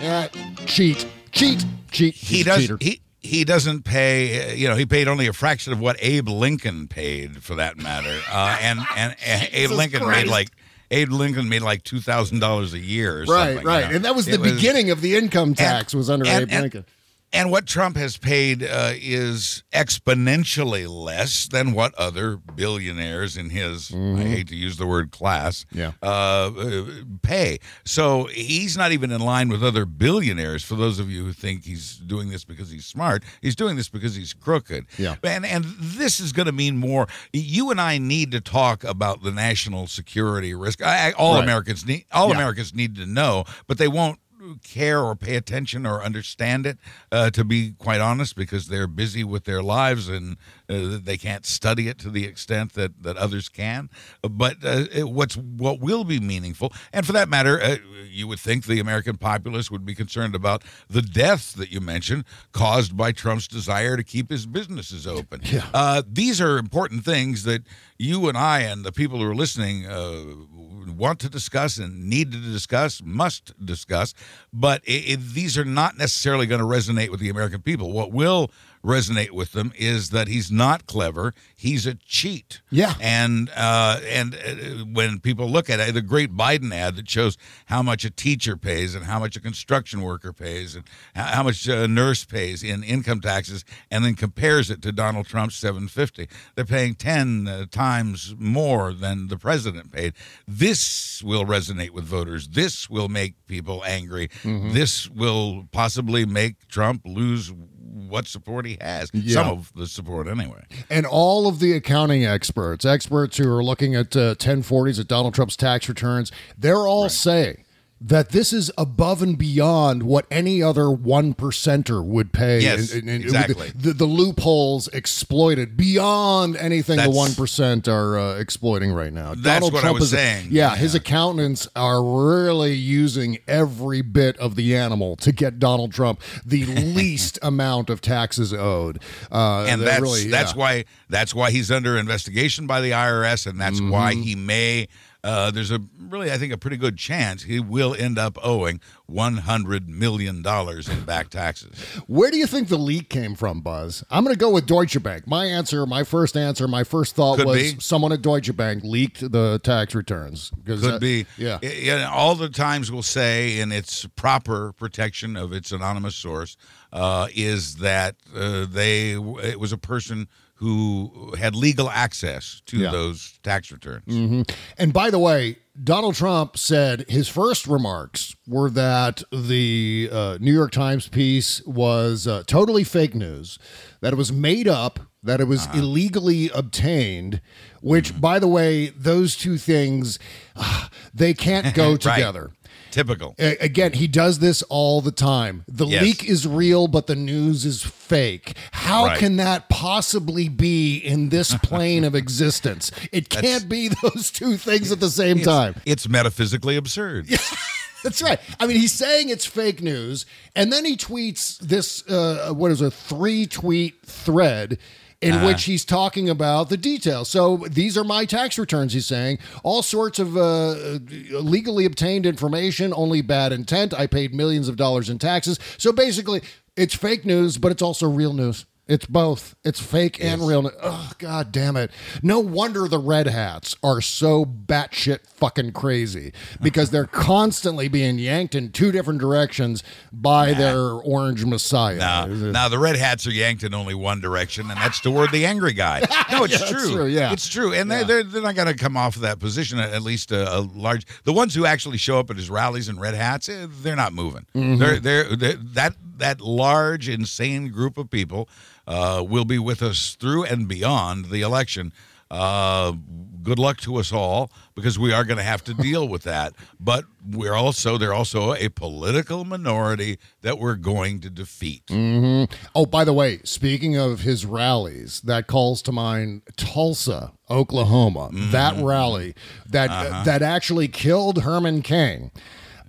yeah. Cheat. Cheat. Cheat. He does. He he doesn't pay. You know, he paid only a fraction of what Abe Lincoln paid, for that matter. Uh, and and, and Abe Lincoln Christ. made like Abe Lincoln made like two thousand dollars a year. Or Right, right. And that was the It beginning of the income tax was under and- Abe and- Lincoln. And what Trump has paid uh, is exponentially less than what other billionaires in his, I hate to use the word class, Mm-hmm. Yeah. uh, uh, pay. So he's not even in line with other billionaires. For those of you who think he's doing this because he's smart, he's doing this because he's crooked. Yeah. And, and this is going to mean more. You and I need to talk about the national security risk. I, I- all Right. Americans need, all Yeah. Americans need to know, but they won't care or pay attention or understand it, uh, to be quite honest, because they're busy with their lives and uh, they can't study it to the extent that, that others can. But uh, it- what's what will be meaningful, and for that matter, uh, you would think the American populace would be concerned about the deaths that you mentioned caused by Trump's desire to keep his businesses open. Yeah. Uh, these are important things that you and I and the people who are listening uh, want to discuss and need to discuss, must discuss. But i i these are not necessarily going to resonate with the American people. What will resonate with them is that he's not clever. He's a cheat. Yeah. And uh, and uh, when people look at it, the great Biden ad that shows how much a teacher pays and how much a construction worker pays and how much a nurse pays in income taxes, and then compares it to Donald Trump's 750. They're paying 10 uh, times more than the president paid. This will resonate with voters. This will make people angry. Mhm. This will possibly make Trump lose what support he has. Yeah. Some of the support, anyway. And all of the accounting experts, experts who are looking at uh, 1040s at Donald Trump's tax returns, they're all saying that this is above and beyond what any other one percenter would pay. Yes, And- and- and exactly. The, the loopholes exploited beyond anything the one percent are uh, exploiting right now. That's what I was is saying. yeah, his accountants are really using every bit of the animal to get Donald Trump the least amount of taxes owed. Uh, and that's really, that's yeah. why that's why he's under investigation by the IRS, and that's why Mhm. he may. Uh, there's a really, I think, a pretty good chance he will end up owing 100 million dollars in back taxes. Where do you think the leak came from, Buzz? I'm going to go with Deutsche Bank. My answer, my first answer, my first thought Could was be. someone at Deutsche Bank leaked the tax returns. Could that- be, Yeah. I- yeah, all the times we'll say in its proper protection of its anonymous source uh, is that uh, they it was a person who had legal access to Yeah. those tax returns. hmm And by the way, Donald Trump said his first remarks were that the uh, New York Times piece was uh, totally fake news, that it was made up, that it was Uh-huh. illegally obtained. Which, Mm-hmm. by the way, those two things ah, they can't go together. Typical. A- Again, he does this all the time. The Yes. leak is real, but the news is fake. How Right. can that possibly be in this plane of existence? It can't be those two things at the same time. It's metaphysically absurd. That's right. I mean, he's saying it's fake news, and then he tweets this uh, what is a three tweet thread in Uh-huh. which he's talking about the details. So these are my tax returns, he's saying. All sorts of uh, legally obtained information, only bad intent. I paid millions of dollars in taxes. So basically, it's fake news, but it's also real news. It's both. It's fake and real. Oh, God damn it. No wonder the red hats are so batshit fucking crazy because they're constantly being yanked in two different directions by their orange messiah. Now, now the red hats are yanked in only one direction, and that's toward the angry guy. No, it's Yeah, true. true, yeah. it's true, and Yeah. they, they're they're not going to come off of that position. At least a, a large, the ones who actually show up at his rallies in red hats, eh, they're not moving. Mhm. They're, they're they're that that large, insane group of people uh, will be with us through and beyond the election. Uh, good luck to us all because we are going to have to deal with that. But we're also they're also a political minority that we're going to defeat. hmm Oh, by the way, speaking of his rallies, that calls to mind Tulsa, Oklahoma. That rally that Uh-huh. that actually killed Herman Cain.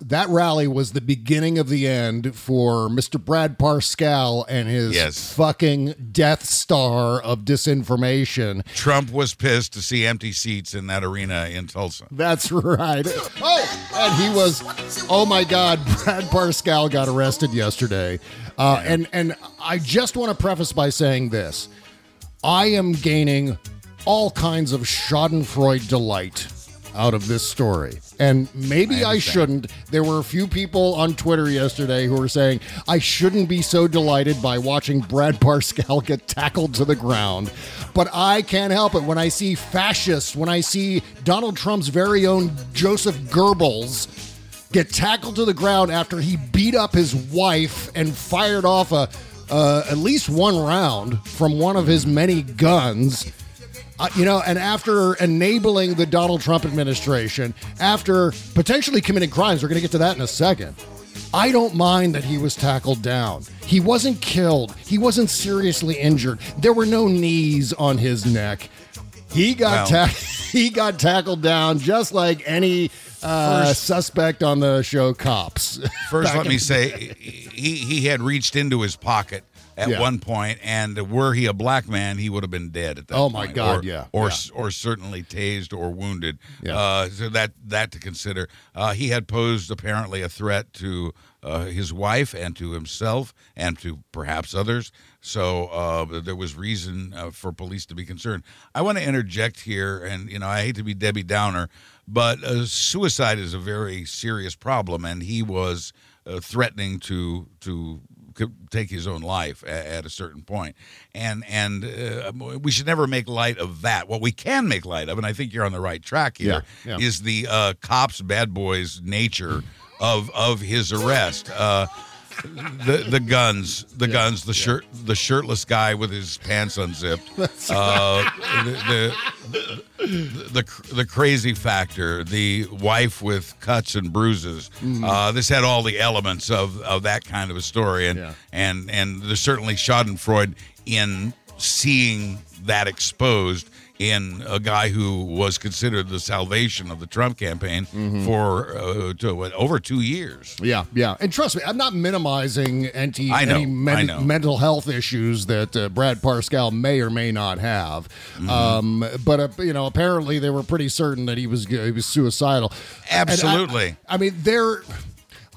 That rally was the beginning of the end for Mr. Brad Parscale and his Yes. fucking Death Star of disinformation. Trump was pissed to see empty seats in that arena in Tulsa. That's right. Oh, and he was. Oh my God, Brad Parscale got arrested yesterday, uh, and and I just want to preface by saying this: I am gaining all kinds of Schadenfreude delight out of this story. And maybe I, understand. shouldn't. There were a few people on Twitter yesterday who were saying I shouldn't be so delighted by watching Brad Parscale get tackled to the ground. But I can't help it when I see fascists, when I see Donald Trump's very own Joseph Goebbels get tackled to the ground after he beat up his wife and fired off a uh, at least one round from one of his many guns. Uh, you know, and after enabling the Donald Trump administration, after potentially committing crimes, we're going to get to that in a second. I don't mind that he was tackled down. He wasn't killed. He wasn't seriously injured. There were no knees on his neck. He got Well- ta- he got tackled down just like any uh, First- suspect on the show Cops. First, let me say he he had reached into his pocket at Yeah. one point, and were he a black man, he would have been dead at that. Oh, my point, God, or, yeah, or yeah. or certainly tased or wounded. Yeah. Uh, so that that to consider. Uh, he had posed apparently a threat to uh, his wife and to himself and to perhaps others. So uh, there was reason uh, for police to be concerned. I want to interject here, and you know I hate to be Debbie Downer, but uh, suicide is a very serious problem, and he was uh, threatening to to c- take his own life at, at a certain point, and and uh, we should never make light of that. What we can make light of, and I think you're on the right track here, Yeah, is the uh, cops, bad boys nature of of his arrest. Uh, the the guns, the guns, the shirt, the shirtless guy with his pants unzipped. Uh, the, the, the the crazy factor, the wife with cuts and bruises. Mm-hmm. Uh, this had all the elements of, of that kind of a story, and Yeah. and and there's certainly Schadenfreude in seeing that exposed in a guy who was considered the salvation of the Trump campaign Mm-hmm. for uh, to, what, over two years. Yeah, yeah, and trust me, I'm not minimizing any, I know, any men- mental health issues that uh, Brad Parscale may or may not have. Mm-hmm. Um, but uh, you know, apparently they were pretty certain that he was he was suicidal. And I- Absolutely. I, mean, there.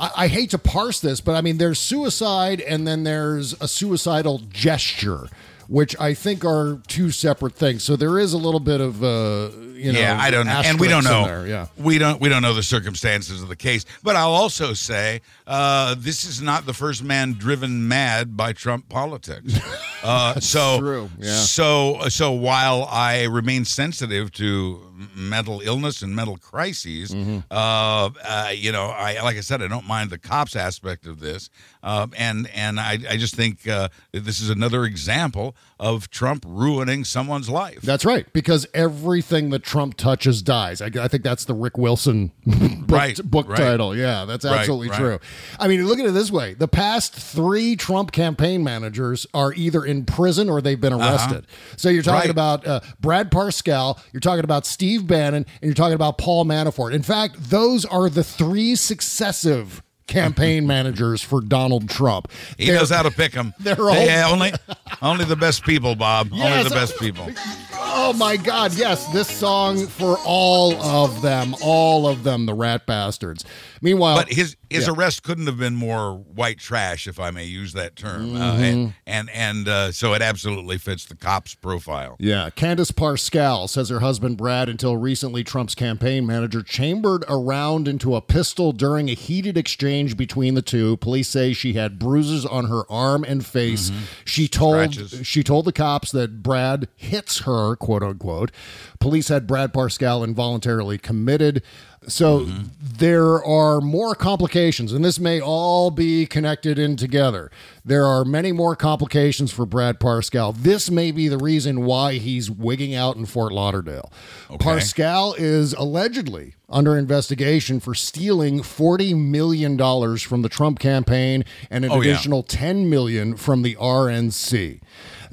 I, I hate to parse this, but I mean, there's suicide, and then there's a suicidal gesture. Which I think are two separate things. So there is a little bit of, uh, you know, yeah, I don't know, and we don't know. there, Yeah, we don't we don't know the circumstances of the case. But I'll also say uh, this is not the first man driven mad by Trump politics. Uh, so true, yeah. so so while I remain sensitive to mental illness and mental crises, Mm-hmm. uh, uh, you know, I like I said, I don't mind the cops aspect of this, uh, and and I, I just think uh, this is another example of Trump ruining someone's life. That's right, because everything that Trump touches dies. I, I think that's the Rick Wilson book, Right, book right. title. Yeah, that's absolutely right. true. I mean, look at it this way: the past three Trump campaign managers are either in prison or they've been arrested. So you're talking Uh-huh. About uh, Brad Parscale, you're talking about Steve Bannon, and you're talking about Paul Manafort. In fact, those are the three successive. Campaign managers for Donald Trump. He They're- knows how to pick them. they're all- yeah, only only the best people, Bob. only the best people. Oh my God! Yes, this song for all of them, all of them, the rat bastards. Meanwhile, But his his Yeah. arrest couldn't have been more white trash, if I may use that term. Uh, Mm-hmm. and and, and uh, so it absolutely fits the cop's profile. Yeah, Candice Parscale says her husband Brad, until recently Trump's campaign manager, chambered a round into a pistol during a heated exchange between the two. Police say she had bruises on her arm and face. She told Scratches. she told the cops that Brad hits her, quote unquote. Police had Brad Parscale involuntarily committed. So mm-hmm. there are more complications, and this may all be connected in together. There are many more complications for Brad Parscale. This may be the reason why he's wigging out in Fort Lauderdale. Parscale is allegedly under investigation for stealing $40 million from the Trump campaign and an Oh, yeah. additional 10 million from the RNC.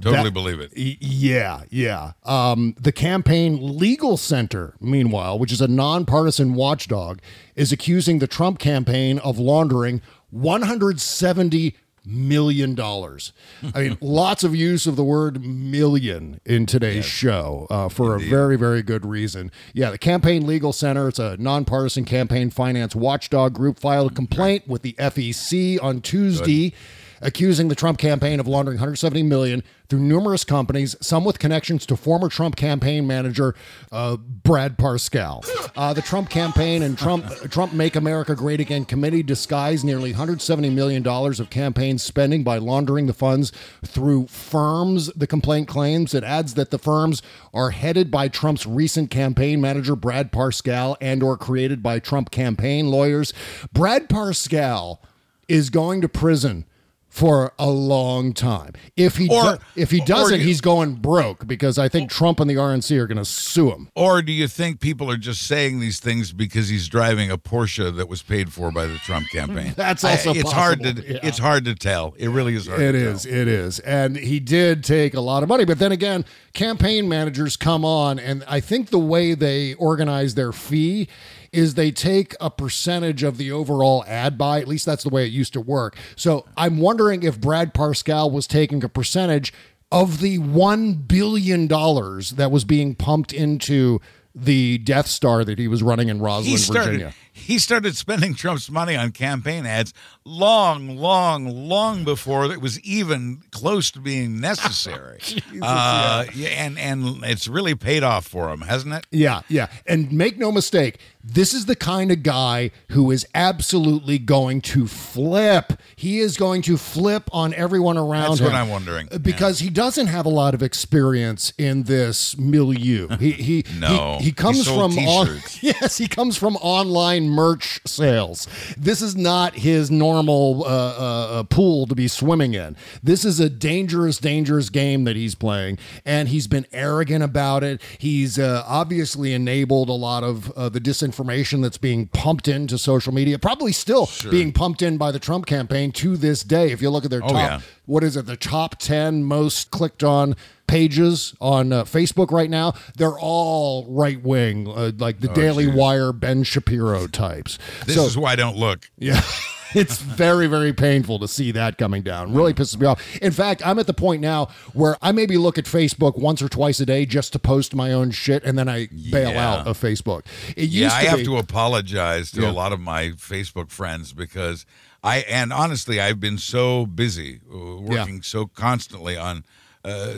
Totally That- believe it. Yeah, yeah. Um, the Campaign Legal Center, meanwhile, which is a nonpartisan watchdog, is accusing the Trump campaign of laundering 170 million dollars. I mean, lots of use of the word million in today's show uh, for a very, very good reason. Yeah, the Campaign Legal Center, it's a nonpartisan campaign finance watchdog group, filed a complaint with the FEC on Tuesday accusing the Trump campaign of laundering 170 million through numerous companies, some with connections to former Trump campaign manager uh, Brad Parscale. Uh, the Trump campaign and Trump Trump Make America Great Again committee disguised nearly 170 million dollars of campaign spending by laundering the funds through firms. The complaint claims it adds that the firms are headed by Trump's recent campaign manager Brad Parscale and or created by Trump campaign lawyers. Brad Parscale is going to prison for a long time. If he Or- do- if he doesn't, you- he's going broke because I think Trump and the RNC are going to sue him. Or do you think people are just saying these things because he's driving a Porsche that was paid for by the Trump campaign? That's also I- it's hard to yeah. it's hard to tell. It really is hard. It is. Tell. It is. And he did take a lot of money. But then again, campaign managers come on, and I think the way they organize their fee is they take a percentage of the overall ad buy. At least that's the way it used to work. So I'm wondering if Brad Parscale was taking a percentage of the $1 billion that was being pumped into the Death Star that he was running in He started Virginia. He started spending Trump's money on campaign ads long, long, long before it was even close to being necessary. uh, yeah, and and it's really paid off for him, hasn't it? Yeah, yeah. And make no mistake, this is the kind of guy who is absolutely going to flip. He is going to flip on everyone around him. That's him. what I'm wondering. Because he doesn't have a lot of experience in this milieu. He he No, he, he comes he from on, yes, he comes from online merch sales. This is not his normal uh, uh, uh, pool to be swimming in. This is a dangerous, dangerous game that he's playing, and he's been arrogant about it. He's uh, obviously enabled a lot of uh, the disinformation that's being pumped into social media, probably still being pumped in by the Trump campaign to this day. If you look at their Oh, top, yeah. what is it, the top 10 most clicked on pages on uh, Facebook right now, they're all right wing, uh, like the Daily Wire, Ben Shapiro types. Oh, This so, is why I don't look. yeah. It's very, very painful to see that coming down. Really pisses me off. In fact, I'm at the point now where I maybe look at Facebook once or twice a day just to post my own shit, and then I bail Yeah. out of Facebook. It used Yeah, I have be, to apologize to Yeah. a lot of my Facebook friends because I and honestly I've been so busy uh, working so constantly on uh,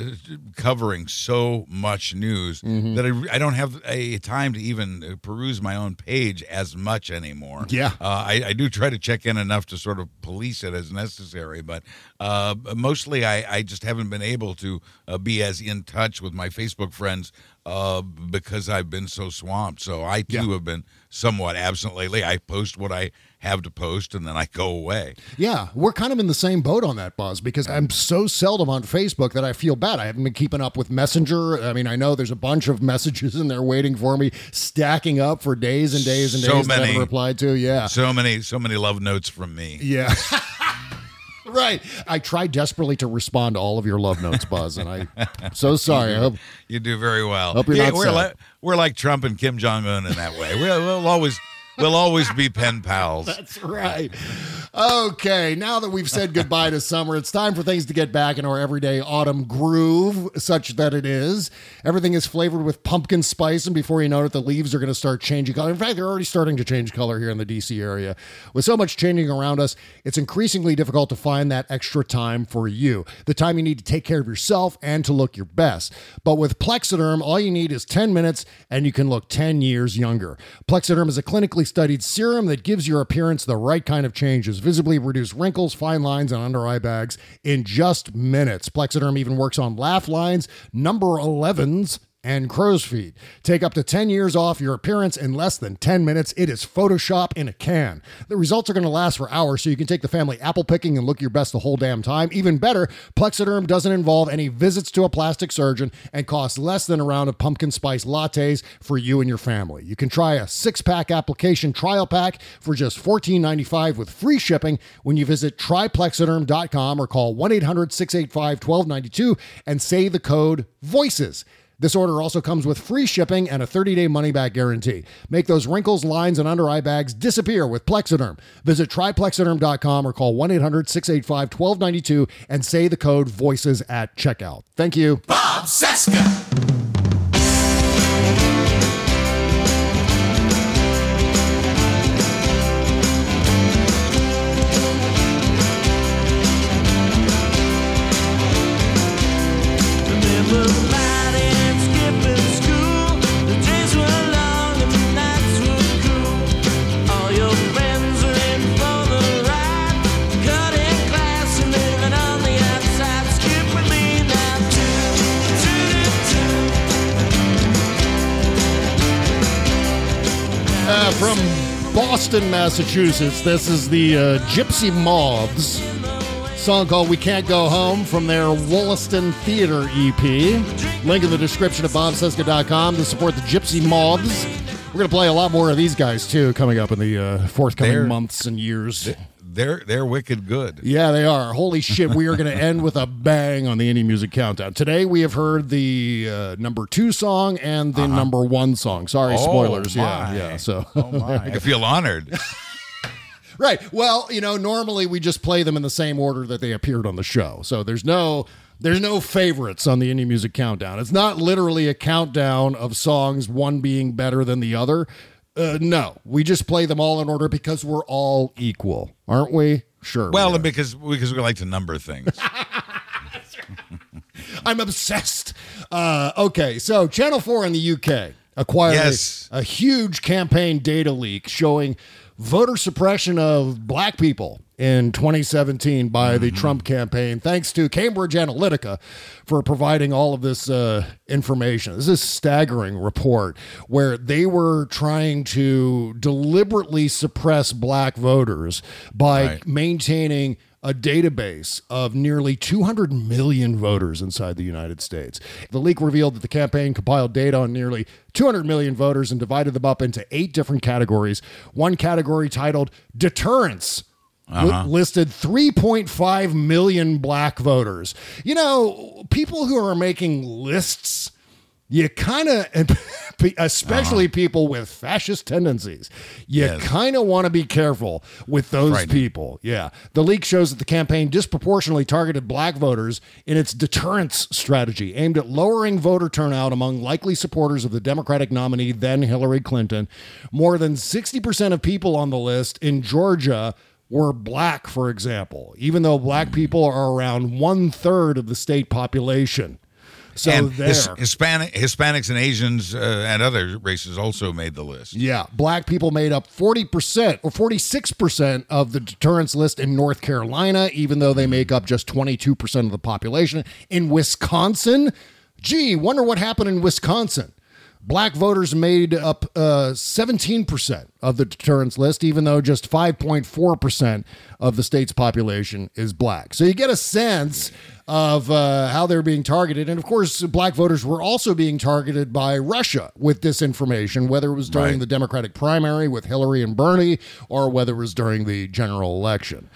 covering so much news Mm-hmm. that I, I don't have a time to even uh, peruse my own page as much anymore. Yeah. uh, I, I do try to check in enough to sort of police it as necessary, but uh, mostly I, I just haven't been able to uh, be as in touch with my Facebook friends uh, because I've been so swamped. So I too Yeah. have been somewhat absent lately. I post what I have to post and then I go away. Yeah, we're kind of in the same boat on that, Buzz, because I'm so seldom on Facebook that I feel bad. I haven't been keeping up with Messenger. I mean, I know there's a bunch of messages in there waiting for me, stacking up for days and days and So days that I many. haven't replied to. Yeah. So many, so many love notes from me. Yeah. right. I try desperately to respond to all of your love notes, Buzz, and I, I'm so sorry. I hope, You do very well. Hope you're yeah, not we're sad. like we're like Trump and Kim Jong Un in that way. We'll, we'll always we'll always be pen pals. That's right. Okay, now that we've said goodbye to summer, it's time for things to get back in our everyday autumn groove, such that it is. Everything is flavored with pumpkin spice, and before you know it, the leaves are going to start changing color. In fact, they're already starting to change color here in the DC area. With so much changing around us, it's increasingly difficult to find that extra time for you, the time you need to take care of yourself and to look your best. But with Plexiderm, all you need is 10 minutes and you can look 10 years younger. Plexiderm is a clinically studied serum that gives your appearance the right kind of changes, visibly reduce wrinkles, fine lines, and under eye bags in just minutes. Plexiderm even works on laugh lines, number 11s, and crow's feet. Take up to 10 years off your appearance in less than 10 minutes. It is Photoshop in a can. The results are going to last for hours, so you can take the family apple picking and look your best the whole damn time. Even better, Plexiderm doesn't involve any visits to a plastic surgeon and costs less than a round of pumpkin spice lattes for you and your family. You can try a six pack application trial pack for just $14.95 with free shipping when you visit tryplexiderm.com or call 1 800 685 1292 and say the code VOICES. This order also comes with free shipping and a 30-day money-back guarantee. Make those wrinkles, lines, and under eye bags disappear with Plexiderm. Visit tryplexiderm.com or call 1-800-685-1292 and say the code VOICES at checkout. Thank you. Bob Cesca. Boston, Massachusetts, this is the uh, Gypsy Moths Song called We Can't Go Home from their Wollaston Theater EP. Link in the description of bobcesca.com to support the Gypsy Moths. We're going to play a lot more of these guys too coming up in the uh, forthcoming They're- months and years. They're they're wicked good. Yeah, they are. Holy shit, we are going to end with a bang on the indie music countdown. Today we have heard the uh, number two song and the number one song. Sorry, Uh-huh. Oh, spoilers. yeah, my. yeah. So, I feel honored. right. Well, you know, normally we just play them in the same order that they appeared on the show. So there's no. There's no favorites on the indie music countdown. It's not literally a countdown of songs, one being better than the other. Uh, no, we just play them all in order because we're all equal, aren't we? Sure. Well, and because because we like to number things. I'm obsessed. Uh, okay, so Channel 4 in the UK acquired a- a, huge campaign data leak showing voter suppression of black people in 2017 by the Trump campaign, thanks to Cambridge Analytica for providing all of this uh, information. This is a staggering report where they were trying to deliberately suppress black voters by Right. maintaining a database of nearly 200 million voters inside the United States. The leak revealed that the campaign compiled data on nearly 200 million voters and divided them up into eight different categories. One category titled Deterrence. Uh-huh. listed 3.5 million black voters. You know, people who are making lists, you kind of, especially uh-huh. people with fascist tendencies, you Yes. kind of want to be careful with those people. Yeah. The leak shows that the campaign disproportionately targeted black voters in its deterrence strategy aimed at lowering voter turnout among likely supporters of the Democratic nominee, then Hillary Clinton. More than 60% of people on the list in Georgia were black, for example, even though black people are around one third of the state population. So and there. His, Hispanic Hispanics and Asians uh, and other races also made the list. Yeah, black people made up 40% or 46% of the deterrence list in North Carolina, even though they make up just 22% of the population. In Wisconsin, gee, wonder what happened in Wisconsin. Black voters made up uh, 17% of the deterrence list, even though just 5.4% of the state's population is black. So you get a sense of uh, how they're being targeted. And of course, black voters were also being targeted by Russia with disinformation, whether it was during Right. the Democratic primary with Hillary and Bernie or whether it was during the general election.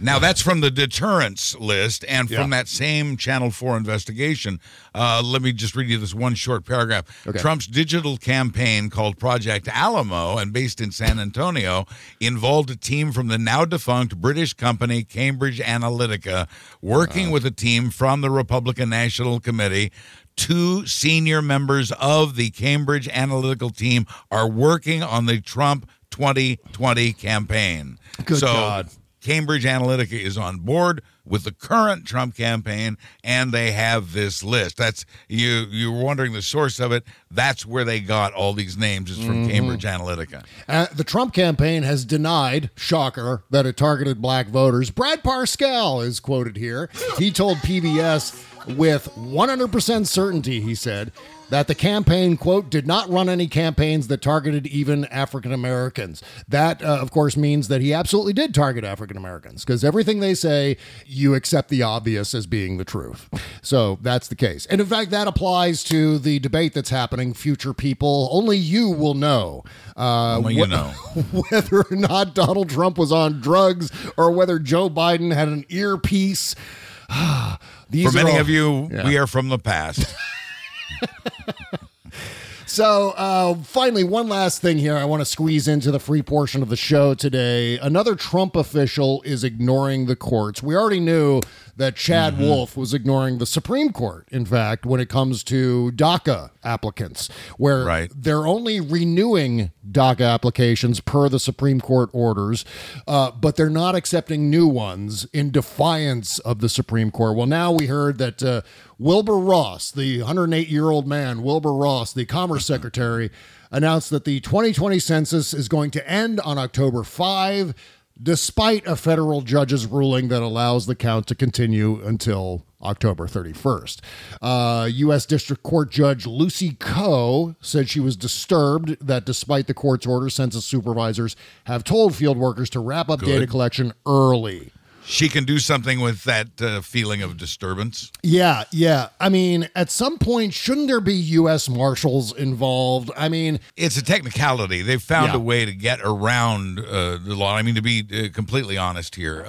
Now that's from the deterrence list and from Yeah. that same Channel 4 investigation. Uh, let me just read you this one short paragraph. Okay. Trump's digital campaign called Project Alamo and based in San Antonio involved a team from the now defunct British company Cambridge Analytica working with a team from the Republican National Committee. Two senior members of the Cambridge Analytical team are working on the Trump 2020 campaign. Good so God. Cambridge Analytica is on board with the current Trump campaign, and they have this list. That's you. You were wondering the source of it. That's where they got all these names. Is from Mhm. Cambridge Analytica. Uh, the Trump campaign has denied, shocker, that it targeted black voters. Brad Parscale is quoted here. He told PBS with 100% certainty, he said, that the campaign, quote, did not run any campaigns that targeted even African Americans. That, uh, of course, means that he absolutely did target African Americans because everything they say, you accept the obvious as being the truth. So that's the case. And in fact, that applies to the debate that's happening. Future people, only you will know. Uh, Only you wh- know. whether or not Donald Trump was on drugs or whether Joe Biden had an earpiece. These For many all- of you, Yeah. we are from the past. So, uh, finally, one last thing here I want to squeeze into the free portion of the show today. Another Trump official is ignoring the courts. We already knew that Chad Mm-hmm. Wolf was ignoring the Supreme Court, in fact, when it comes to DACA applicants, where Right. they're only renewing DACA applications per the Supreme Court orders, uh, but they're not accepting new ones in defiance of the Supreme Court. Well, now we heard that uh, Wilbur Ross, the 108 year old man, Wilbur Ross, the Commerce Secretary, announced that the 2020 census is going to end on October 5 despite a federal judge's ruling that allows the count to continue until October 31st. Uh, U.S. District Court Judge Lucy Koh said she was disturbed that despite the court's order, census supervisors have told field workers to wrap up data collection early. She can do something with that uh, feeling of disturbance. Yeah, yeah. I mean, at some point, shouldn't there be U.S. Marshals involved? I mean, It's a technicality. They've found Yeah. a way to get around uh, the law. I mean, to be uh, completely honest here,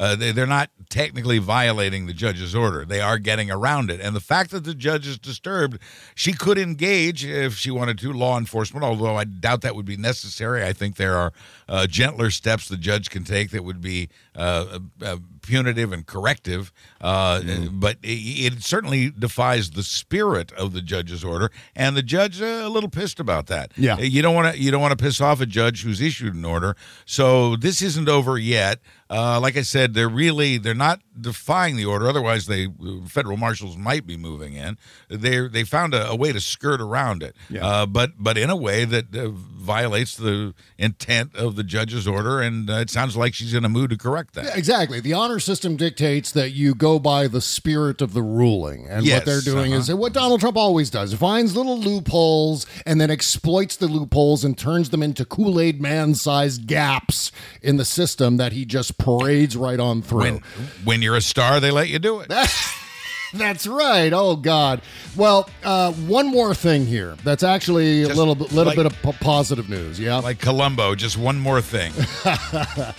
uh, uh, they, they're not technically violating the judge's order. They are getting around it. And the fact that the judge is disturbed, she could engage if she wanted to law enforcement. Although I doubt that would be necessary. I think there are uh, gentler steps the judge can take that would be uh, uh, punitive and corrective. Uh, But it, it certainly defies the spirit of the judge's order, and the judge uh, a little pissed about that. Yeah. you don't want to you don't want to piss off a judge who's issued an order. So this isn't over yet. Uh, like I said, they're really they're not defying the order. Otherwise, they federal marshals might be moving in. They they found a, a way to skirt around it. Yeah. Uh, but but in a way that uh, violates the intent of the judge's order, and uh, it sounds like she's in a mood to correct that. Yeah, exactly. The honor system dictates that you go by the spirit of the ruling. And Yes, what they're doing uh-huh. is what Donald Trump always does finds little loopholes and then exploits the loopholes and turns them into Kool Aid man sized gaps in the system that he just parades right on through. When when you're a star, they let you do it. That's right. Oh God. Well, uh, one more thing here. That's actually a little bit, little like- bit of po- positive news. Yeah. Like Columbo, just one more thing.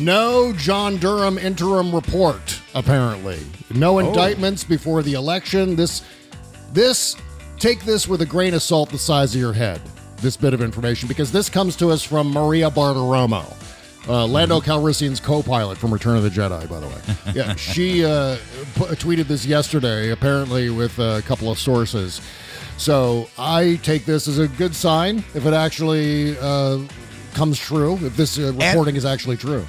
No John Durham interim report, apparently. No indictments before the election. This this take this with a grain of salt the size of your head. This bit of information because this comes to us from Maria Bartiromo. Uh, Lando Calrissian's co-pilot from Return of the Jedi, by the way. Yeah, she uh, pu- tweeted this yesterday, apparently with a couple of sources. So I take this as a good sign if it actually uh, comes true, if this uh, reporting is actually true.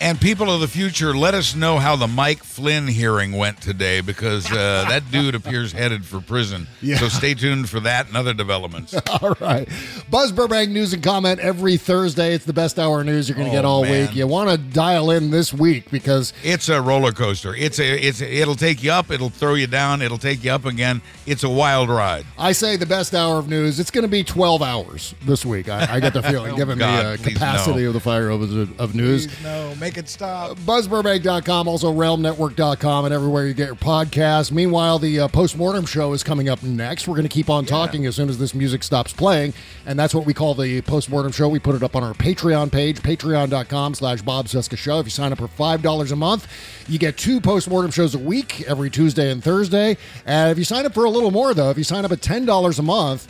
And people of the future, let us know how the Mike Flynn hearing went today because uh, that dude appears headed for prison. Yeah. So stay tuned for that and other developments. All right. Buzz Burbank news and comment every Thursday. It's the best hour of news you're going to get Oh, all man. week. You want to dial in this week because It's a roller coaster. It's a it's a, it'll take you up, it'll throw you down, it'll take you up again. It's a wild ride. I say the best hour of news. It's going to be 12 hours this week. I, I get the feeling, Oh, given God, the uh, capacity no. of the fire of, of news. no, make it stop. BuzzBurbank.com, also RealmNetwork.com, and everywhere you get your podcast. Meanwhile, the uh, postmortem show is coming up next. We're going to keep on talking as soon as this music stops playing, and that's what we call the postmortem show. We put it up on our Patreon page, patreon.com slash Bob Show. If you sign up for $5 a month, you get two postmortem shows a week, every Tuesday and Thursday. And if you sign up for a little more, though, if you sign up at $10 a month,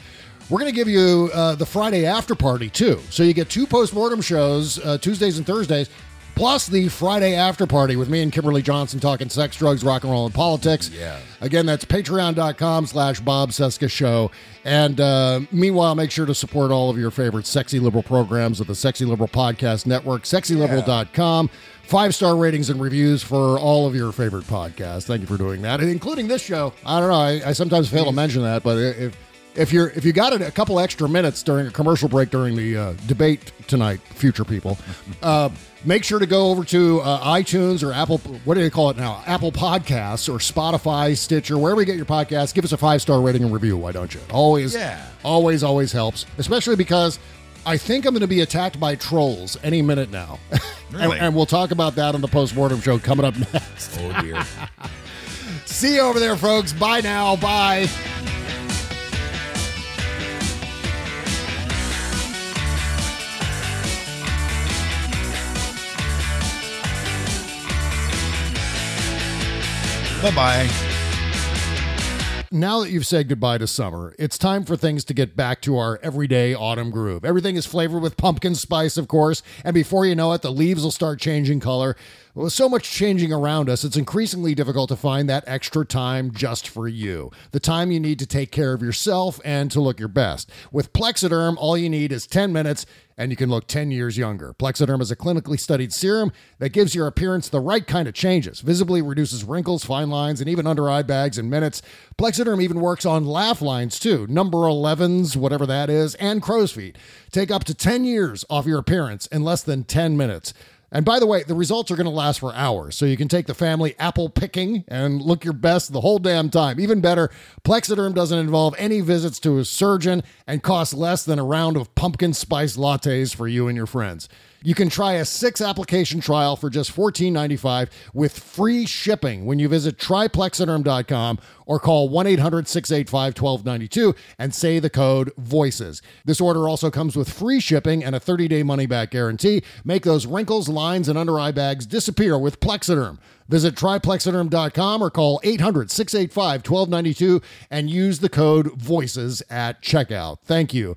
we're going to give you uh, the Friday after party too. So you get two postmortem shows, uh, Tuesdays and Thursdays, plus the Friday after party with me and Kimberly Johnson talking sex, drugs, rock and roll, and politics. Yeah. Again, that's patreon.com slash Bob Cesca Show. And uh, meanwhile, make sure to support all of your favorite sexy liberal programs of the Sexy Liberal Podcast Network, sexyliberal.com. Five star ratings and reviews for all of your favorite podcasts. Thank you for doing that, including this show. I don't know. I, I sometimes fail to mention that, but if if you're if you got it a couple extra minutes during a commercial break during the uh, debate tonight, future people, uh, make sure to go over to uh, iTunes or Apple. What do they call it now? Apple Podcasts or Spotify, Stitcher, wherever you get your podcasts. Give us a five star rating and review. Why don't you? Always, Yeah. always, always helps. Especially because I think I'm going to be attacked by trolls any minute now, and, and we'll talk about that on the postmortem show coming up next. Oh dear. See you over there, folks. Bye now. Bye. Bye bye. Now that you've said goodbye to summer, it's time for things to get back to our everyday autumn groove. Everything is flavored with pumpkin spice, of course, and before you know it, the leaves will start changing color. With so much changing around us, it's increasingly difficult to find that extra time just for you. The time you need to take care of yourself and to look your best. With Plexiderm, all you need is 10 minutes and you can look 10 years younger. Plexiderm is a clinically studied serum that gives your appearance the right kind of changes, visibly reduces wrinkles, fine lines, and even under eye bags in minutes. Plexiderm even works on laugh lines too, number 11s, whatever that is, and crow's feet. Take up to 10 years off your appearance in less than 10 minutes. And by the way, the results are going to last for hours, so you can take the family apple picking and look your best the whole damn time. Even better, Plexiderm doesn't involve any visits to a surgeon and costs less than a round of pumpkin spice lattes for you and your friends. You can try a six application trial for just $14.95 with free shipping when you visit tryplexiderm.com or call 1 800 685 1292 and say the code VOICES. This order also comes with free shipping and a 30 day money back guarantee. Make those wrinkles, lines, and under eye bags disappear with Plexiderm. Visit tryplexiderm.com or call 800 685 1292 and use the code VOICES at checkout. Thank you.